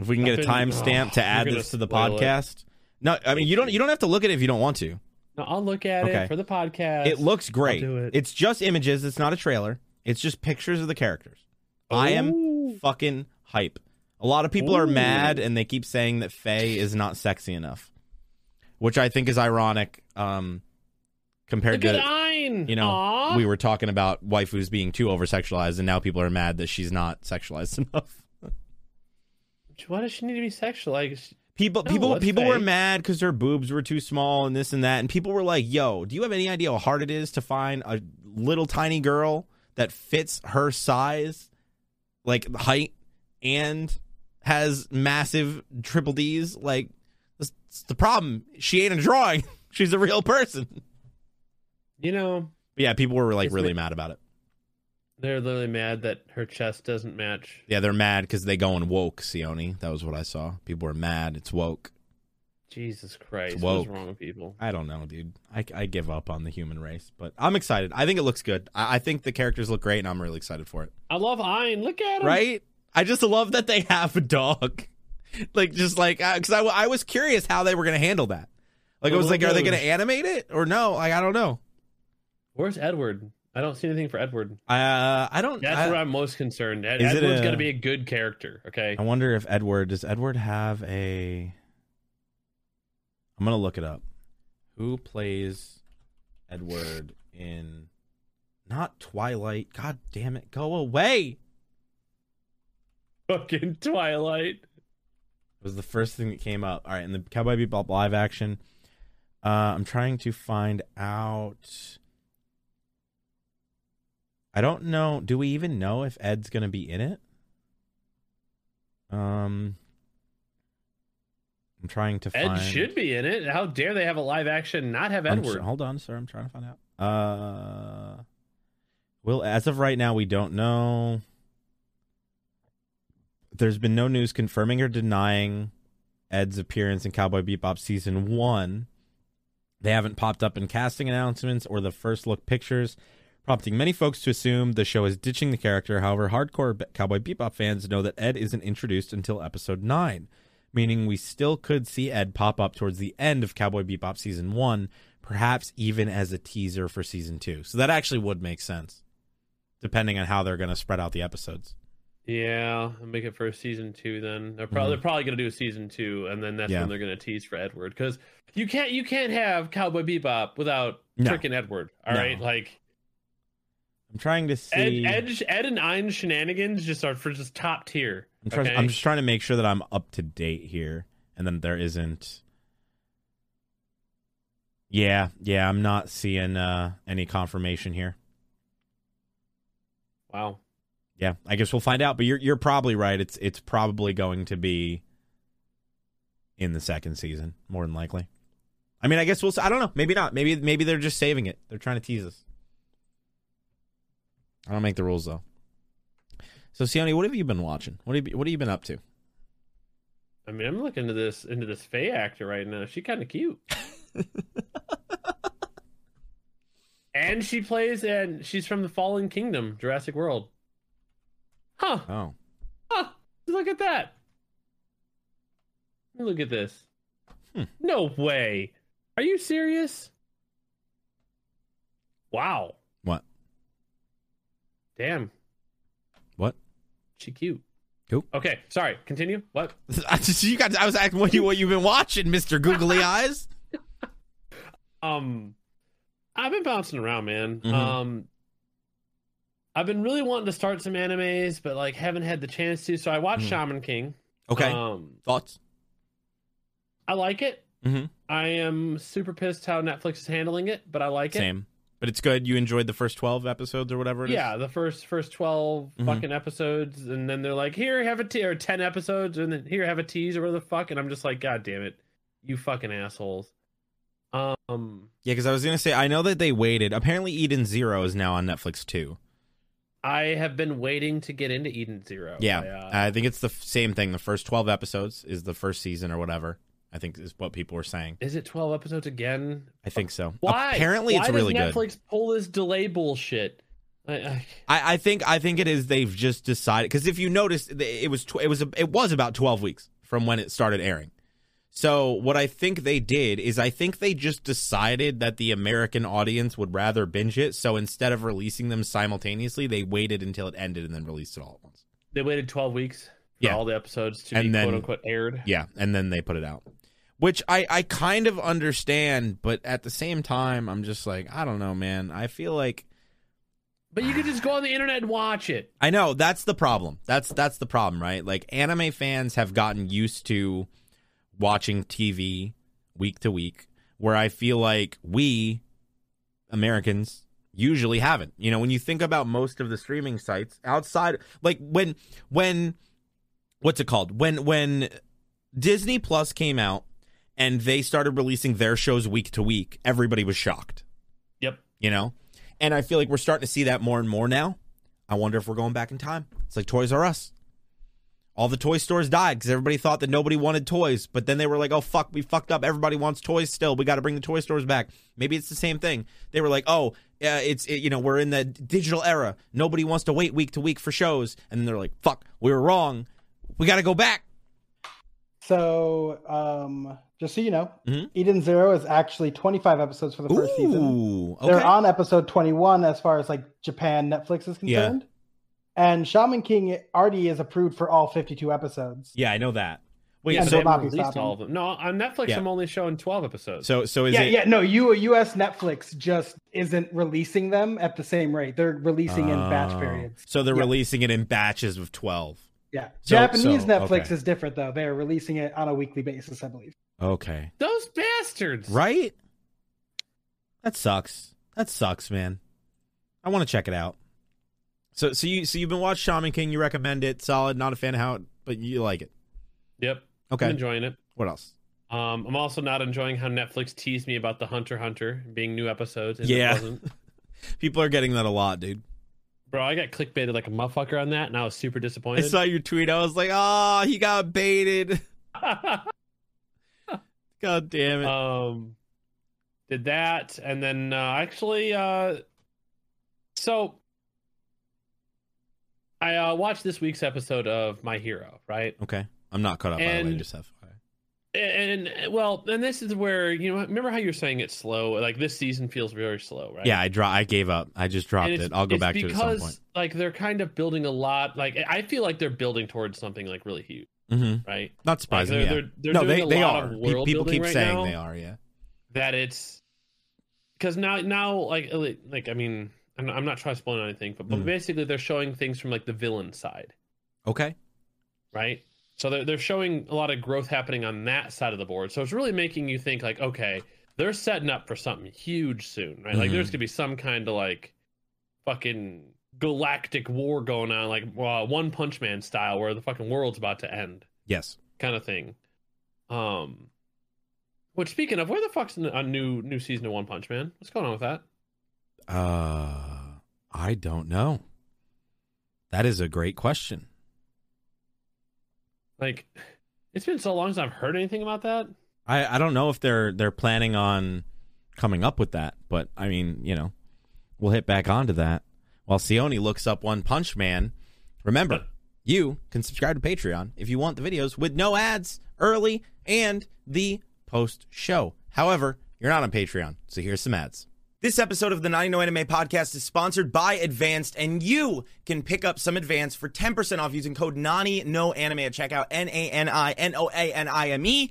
if we can I've get a timestamp oh, to add this to the spoil it. podcast. No, I mean you don't. You don't have to look at it if you don't want to. No, I'll look at Okay. it for the podcast. It looks great. it. It's just images. It's not a trailer. It's just pictures of the characters. I am Ooh. Fucking hype. A lot of people are mad and they keep saying that Faye is not sexy enough, which I think is ironic. Um, compared Look to you know, Aw. we were talking about waifus being too over sexualized, and now people are mad that she's not sexualized enough. Why does she need to be sexualized? People, No, people, people were mad because her boobs were too small and this and that, and people were like, "Yo, do you have any idea how hard it is to find a little tiny girl that fits her size, like height, and has massive triple D's? Like, that's, the problem. She ain't a drawing. She's a real person." you know, But yeah, people were like really mad about it. they're literally mad that her chest doesn't match. Yeah, they're mad because they going woke. Sione, that was what I saw. People were mad. It's woke. Jesus Christ, what's wrong with people? I don't know, dude. I, I give up on the human race, but I'm excited. I think it looks good. I, I think the characters look great, and I'm really excited for it. I love Ein. Look at him. Right? I just love that they have a dog. Like just like because I, I was curious how they were going to handle that. Like I was like, are they going to animate it or no? Like I don't know. Where's Edward? I don't see anything for Edward. Uh, I don't. That's I, where I'm most concerned. Ed- Edward's going to be a good character. Okay. I wonder if Edward does. Edward have a? I'm gonna look it up. Who plays Edward in? Not Twilight. God damn it! Go away. Fucking Twilight. was the first thing that came up. All right, in the Cowboy Bebop live action, uh, I'm trying to find out. I don't know. Do we even know if Ed's going to be in it? Um, I'm trying to Ed find. should be in it. How dare they have a live action not have I'm Edward? tr- hold on, sir. I'm trying to find out. Uh, well, as of right now, we don't know. There's been no news confirming or denying Ed's appearance in Cowboy Bebop season one. They haven't popped up in casting announcements or the first look pictures, prompting many folks to assume the show is ditching the character. However, hardcore Cowboy Bebop fans know that Ed isn't introduced until episode nine, meaning we still could see Ed pop up towards the end of Cowboy Bebop season one, perhaps even as a teaser for season two. So that actually would make sense, depending on how they're going to spread out the episodes. Yeah, I'll make it for season two. Then they're probably they're probably gonna do a season two, and then that's Mm-hmm. Yeah. when they're gonna tease for Edward because you can't you can't have Cowboy Bebop without No. freaking Edward. All No. right, like I'm trying to Ed, see. Ed Ed and Ein shenanigans just are for just top tier. I'm, trying, okay? I'm just trying to make sure that I'm up to date here, and then there isn't. Yeah, yeah, I'm not seeing uh, any confirmation here. wow. Yeah, I guess we'll find out. But you're you're probably right. It's it's probably going to be in the second season, more than likely. I mean, I guess we'll. I don't know. Maybe not. Maybe maybe they're just saving it. They're trying to tease us. I don't make the rules though. So, Sione, what have you been watching? What have you, what have you been up to? I mean, I'm looking into this into this Faye actor right now. She kind of cute. and she plays and she's from the Fallen Kingdom, Jurassic World. Huh. Oh, Huh. Look at that. Look at this. Hmm. No way. Are you serious? Wow. Damn. What? She cute. Cool. Okay, sorry. Continue. What? I just, you got. I was asking what you what you've been watching, Mister Googly Eyes. Um, I've been bouncing around, man. Mhm. Um, I've been really wanting to start some animes, but like haven't had the chance to. So I watched Mhm. Shaman King. Okay, Um, thoughts? I like it. Mhm. I am super pissed how Netflix is handling it, but I like it. Same, but it's good. You enjoyed the first twelve episodes or whatever it is. Yeah, the first first 12 Mhm. fucking episodes, and then they're like, "Here, have a te- or ten episodes, and then here, have a tease or whatever the fuck." And I'm just like, "God damn it, you fucking assholes!" Um, yeah. Because I was gonna say, I know that they waited. Apparently, Eden Zero is now on Netflix too. I have been waiting to get into Eden Zero. Yeah, I, uh, I think it's the f- same thing. The first twelve episodes is the first season or whatever. I think is what people were saying. is it twelve episodes again? I think so. Why? Apparently, Why it's really good. Netflix pull this delay bullshit. I, I, I, I think I think it is they've just decided because if you notice it was tw- it was a, it was about 12 weeks from when it started airing. So what I think they did is I think they just decided that the American audience would rather binge it. So instead of releasing them simultaneously, they waited until it ended and then released it all at once. they waited twelve weeks for Yeah. all the episodes to And be then- quote unquote aired. Yeah, and then they put it out. Which I, I kind of understand, but at the same time, I'm just like, I don't know, man. I feel like But you could just go on the internet and watch it. I know that's the problem. That's that's the problem, right? Like anime fans have gotten used to watching TV week to week, where I feel like we Americans usually haven't. You know, when you think about most of the streaming sites outside, like when when what's it called? When when Disney Plus came out and they started releasing their shows week to week, everybody was shocked Yep. you know and i feel like we're starting to see that more and more now i wonder if we're going back in time it's like toys r us all the toy stores died because everybody thought that nobody wanted toys. But then they were like, oh, fuck, we fucked up. Everybody wants toys still. We got to bring the toy stores back. Maybe it's the same thing. They were like, oh, uh, it's, it, you know, we're in the digital era. Nobody wants to wait week to week for shows. And then they're like, fuck, we were wrong. We got to go back. So, um, just so you know, Mhm. Eden Zero is actually 25 episodes for the first season. Ooh, okay. They're on episode 21 as far as like Japan Netflix is Yeah. concerned. And Shaman King already is approved for all 52 episodes. yeah, I know that. Wait, yeah, so, they will not haven't be released stopping. all of them. No, on Netflix, Yeah. I'm only showing 12 episodes. so, so is yeah, it? yeah, no, U, US Netflix just isn't releasing them at the same rate. They're releasing in batch Oh. periods. So they're Yeah. releasing it in batches of 12. Yeah. So- Japanese so, Netflix okay. is different though. They're releasing it on a weekly basis, I believe. Okay. Those bastards. Right? That sucks. That sucks, man. I want to check it out. So so you so you've been watching Shaman King, you recommend it, solid, not a fan of how it, but you like it. Yep. I'm Okay. enjoying it. What else? Um, I'm also not enjoying how Netflix teased me about the Hunter Hunter being new episodes. and it Yeah. wasn't. People are getting that a lot, dude. Bro, I got clickbaited like a motherfucker on that, and I was super disappointed. I saw your tweet. I was like, "Oh, he got baited." God damn it. um, did that, and then uh, actually, uh, so I uh, watched this week's episode of My Hero, right? okay. I'm not caught up by the way, and- just FYI. And, and well, and this is where you know, remember how you're saying it's slow? Like this season feels very slow, right? Yeah, I dro- I gave up. I just dropped it. I'll go it's back to it at some because, point. Like they're kind of building a lot. Like I feel like they're building towards something like really huge, Mhm. right? Not surprising. they're- yeah. they're- they're no, they a they lot are. of Pe- world People keep right saying now. they are, yeah. That it's because now now like like I mean I'm not, I'm not trying to spoil anything, but, but Mhm. basically they're showing things from like the villain side, Okay. right? So they're they're showing a lot of growth happening on that side of the board. So it's really making you think like, okay, they're setting up for something huge soon, right? Like Mhm. there's gonna be some kind of like fucking galactic war going on, like uh, One Punch Man style, where the fucking world's about to end, Yes. kind of thing. Um, which speaking of, where the fuck's a new new season of One Punch Man? What's going on with that? Uh, I don't know. That is a great question. Like, it's been so long since I've heard anything about that. I, I don't know if they're they're planning on coming up with that, but I mean, you know, we'll hit back onto that. While Sione looks up One Punch Man, remember, you can subscribe to Patreon if you want the videos with no ads early and the post show. However, you're not on Patreon, so here's some ads. This episode of the Nani No Anime Podcast is sponsored by Advanced, and you can pick up some Advanced for 10% off using code NANI NO ANIME at checkout, N A N I N O A N I M E.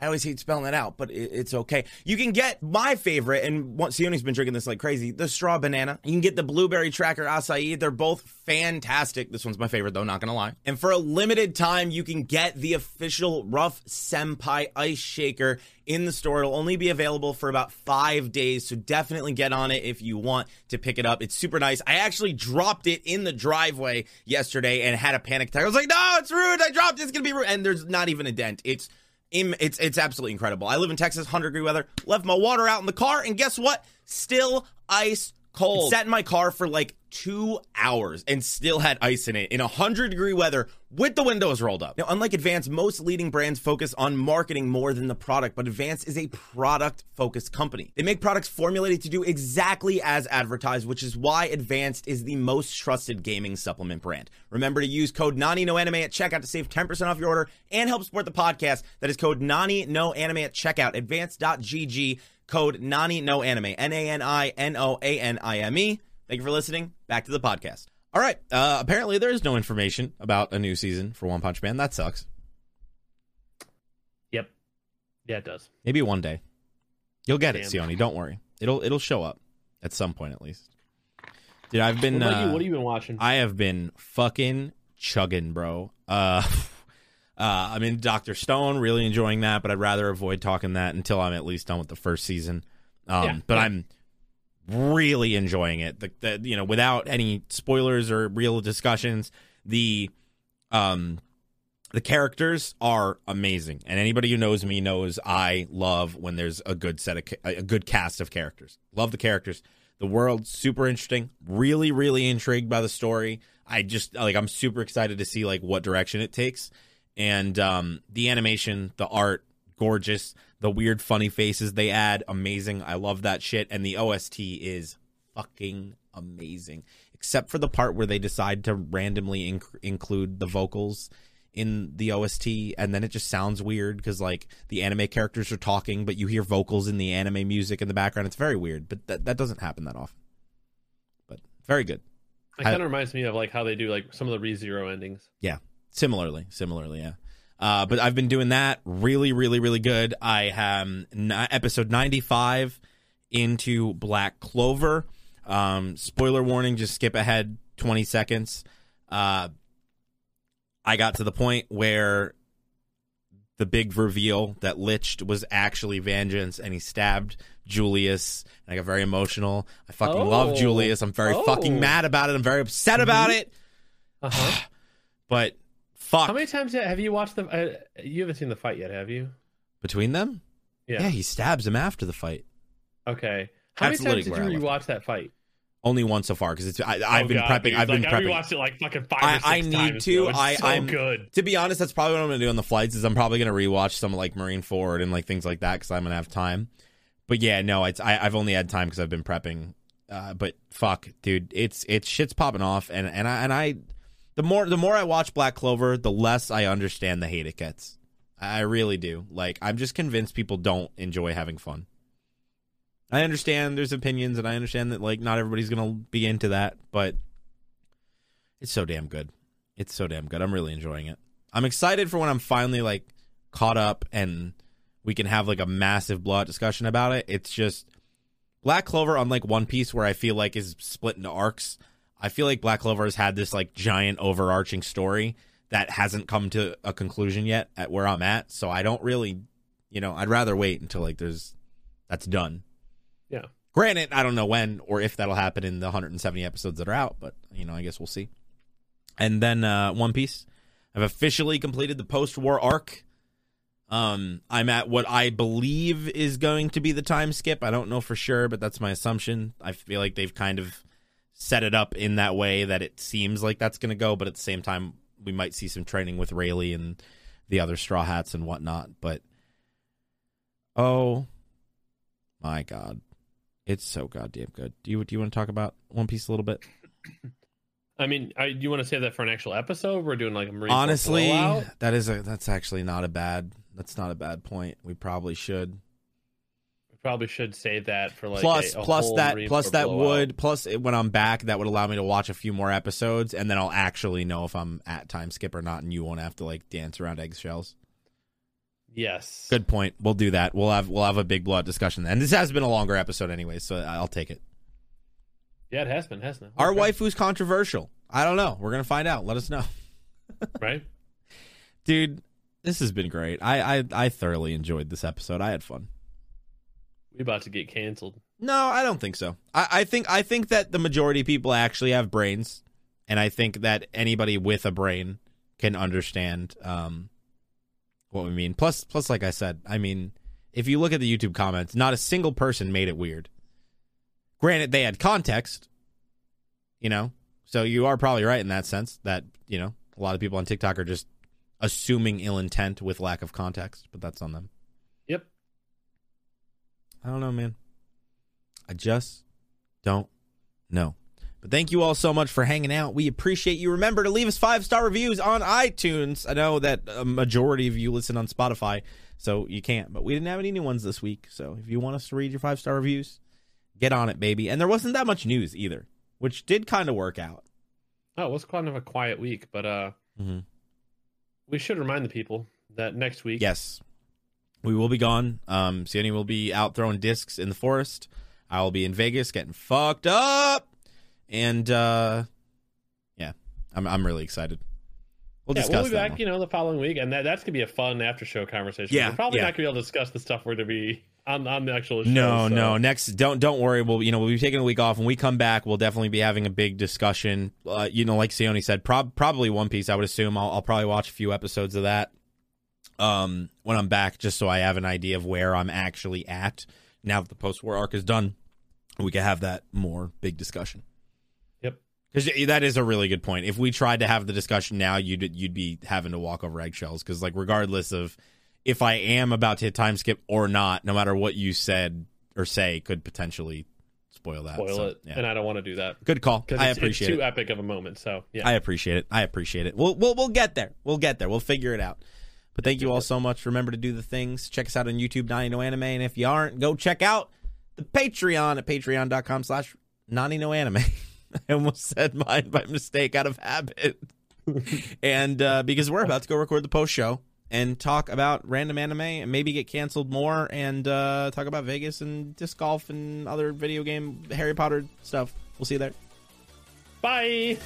I always hate spelling that out, but it, it's okay. You can get my favorite, and Sione's been drinking this like crazy, the straw banana. You can get the blueberry tracker acai. They're both fantastic. This one's my favorite though, not gonna lie. And for a limited time, you can get the official Rough Senpai Ice Shaker in the store. It'll only be available for about five days, so definitely get on it if you want to pick it up. It's super nice. I actually dropped it in the driveway yesterday and had a panic attack. I was like, no, it's ruined. I dropped it. It's gonna be ruined. And there's not even a dent. It's it's it's absolutely incredible. I live in Texas, 100 degree weather. Left my water out in the car, and guess what? Still ice cold. It sat in my car for like two hours and still had ice in it in 100 degree weather with the windows rolled up. Now, unlike Advance, most leading brands focus on marketing more than the product, but Advance is a product focused company. They make products formulated to do exactly as advertised, which is why Advanced is the most trusted gaming supplement brand. Remember to use code NANINOANIME at checkout to save 10% off your order and help support the podcast. That is code NANINOANIME at checkout, advance.gg, code NANINOANIME, N A N I N O A N I M E. Thank you for listening. Back to the podcast. All right. Uh, apparently, there is no information about a new season for One Punch Man. That sucks. Yep. Yeah, it does. Maybe one day. You'll get it, Damn. Sione. Don't worry. It'll it'll show up at some point at least. Dude, I've been What uh, you? What have you been watching? I have been fucking chugging, bro. Uh, uh, I'm in Doctor Stone, really enjoying that, but I'd rather avoid talking that until I'm at least done with the first season. Um, Yeah, but yeah. I'm really enjoying it. The, the you know without any spoilers or real discussions, the um the characters are amazing, and anybody who knows me knows I love when there's a good set of a good cast of characters. Love the characters. The world super interesting. Really, really intrigued by the story. I just like I'm super excited to see like what direction it takes, and um, the animation, the art, gorgeous. The weird funny faces they add, amazing. I love that shit, and the OST is fucking amazing. Except for the part where they decide to randomly inc- include the vocals in the OST, and then it just sounds weird because like the anime characters are talking, but you hear vocals in the anime music in the background. It's very weird, but that that doesn't happen that often. But very good. It kind of reminds me of like how they do like some of the ReZero endings. Yeah, similarly, similarly, yeah. Uh, but I've been doing that really, really, really good. I have n- episode ninety five into Black Clover. Um, spoiler warning, just skip ahead twenty seconds. Uh, I got to the point where the big reveal that Lich was actually Vangeance and he stabbed Julius. And I got very emotional. I fucking Oh. love Julius. I'm very Oh. fucking mad about it. I'm very upset about it. Uh-huh. But fuck. How many times have you watched the? Uh, you haven't seen the fight yet, have you? Between them? Yeah. Yeah, he stabs him after the fight. Okay. How That's many times did you rewatch that fight? Only one so far because it's I, I've Oh, been God, prepping. I've been like, I prepping. rewatched it like fucking five I- I need to. I- so I'm- good. to be honest, that's probably what I'm gonna do on the flights. Is I'm probably gonna rewatch some like Marineford and like things like that because I'm gonna have time. But yeah, no, it's I, I've only had time because I've been prepping. Uh, but fuck, dude, it's it's shit's popping off, and and I and I, the more the more I watch Black Clover, the less I understand the hate it gets. I really do. Like I'm just convinced people don't enjoy having fun. I understand there's opinions, and I understand that like not everybody's gonna be into that, but it's so damn good. It's so damn good. I'm really enjoying it. I'm excited for when I'm finally like caught up and we can have like a massive blowout discussion about it. It's just Black Clover, unlike One Piece, where I feel like is split into arcs. I feel like Black Clover has had this like giant overarching story that hasn't come to a conclusion yet at where I'm at. So I don't really, you know, I'd rather wait until like there's that's done. Yeah. Granted, I don't know when or if that'll happen in the 170 episodes that are out, but you know, I guess we'll see. And then uh, One Piece. I've officially completed the post-war arc. Um, I'm at what I believe is going to be the time skip. I don't know for sure, but that's my assumption. I feel like they've kind of set it up in that way that it seems like that's going to go, but at the same time, we might see some training with Rayleigh and the other Straw Hats and whatnot. But oh my god, it's so goddamn good. Do you do you want to talk about One Piece a little bit? I mean, I, do you want to save that for an actual episode? We're doing like a Marine Honestly, that is a that's actually not a bad that's not a bad point. We probably should. Probably should save that for like plus a, a plus that plus that blowout. would plus it, when I'm back that would allow me to watch a few more episodes and then I'll actually know if I'm at time skip or not and you won't have to like dance around eggshells. Yes. Good point. We'll do that. We'll have we'll have a big blood discussion then. This has been a longer episode anyway, so I'll take it. Yeah, it has been, hasn't it? Our Okay. waifu's controversial. I don't know. We're gonna find out. Let us know, right? dude. This has been great. I I, I thoroughly enjoyed this episode. I had fun. We about to get canceled. No, I don't think so. I, I think I think that the majority of people actually have brains, and I think that anybody with a brain can understand um, what we mean. Plus, plus, like I said, I mean, if you look at the YouTube comments, not a single person made it weird. Granted, they had context, you know, so you are probably right in that sense that you know a lot of people on TikTok are just assuming ill intent with lack of context, but that's on them. I don't know, man. I just don't know. But thank you all so much for hanging out. We appreciate you. Remember to leave us five star reviews on iTunes. I know that a majority of you listen on Spotify, so you can't. But we didn't have any new ones this week. So if you want us to read your five star reviews, get on it, baby. And there wasn't that much news either, which did kind of work out. Oh, it was kind of a quiet week, but uh, Mhm. we should remind the people that next week. Yes, we will be gone. Um, Sienna will be out throwing discs in the forest. I will be in Vegas getting fucked up, and uh, yeah, I'm I'm really excited. We'll Yeah, discuss we'll be that back, you know, the following week, and that, that's gonna be a fun after show conversation. Yeah, we're probably yeah. not gonna be able to discuss the stuff we're gonna be on on the actual show. No, so- no. Next, don't don't worry. We'll you know we'll be taking a week off. When we come back, we'll definitely be having a big discussion. Uh, you know, like Sione said, prob- probably One Piece. I would assume I'll, I'll probably watch a few episodes of that. Um, when I'm back, just so I have an idea of where I'm actually at now that the post war arc is done, we can have that more big discussion. Yep. Because that is a really good point. If we tried to have the discussion now, you'd you'd be having to walk over eggshells. Because like regardless of if I am about to hit time skip or not, no matter what you said or say, could potentially spoil that. Spoil So, it, yeah. and I don't want to do that Good call. I it's, it's appreciate too it. epic of a moment. So yeah, I appreciate it. I appreciate it. We'll we'll we'll get there. We'll get there. We'll figure it out. But thank you all so much. Remember to do the things. Check us out on YouTube, Nani No Anime. And if you aren't, go check out the Patreon at patreon.com slash Nani No Anime. I almost said mine by mistake out of habit. and uh, because we're about to go record the post show and talk about random anime and maybe get canceled more and uh, talk about Vegas and disc golf and other video game Harry Potter stuff. We'll see you there. bye.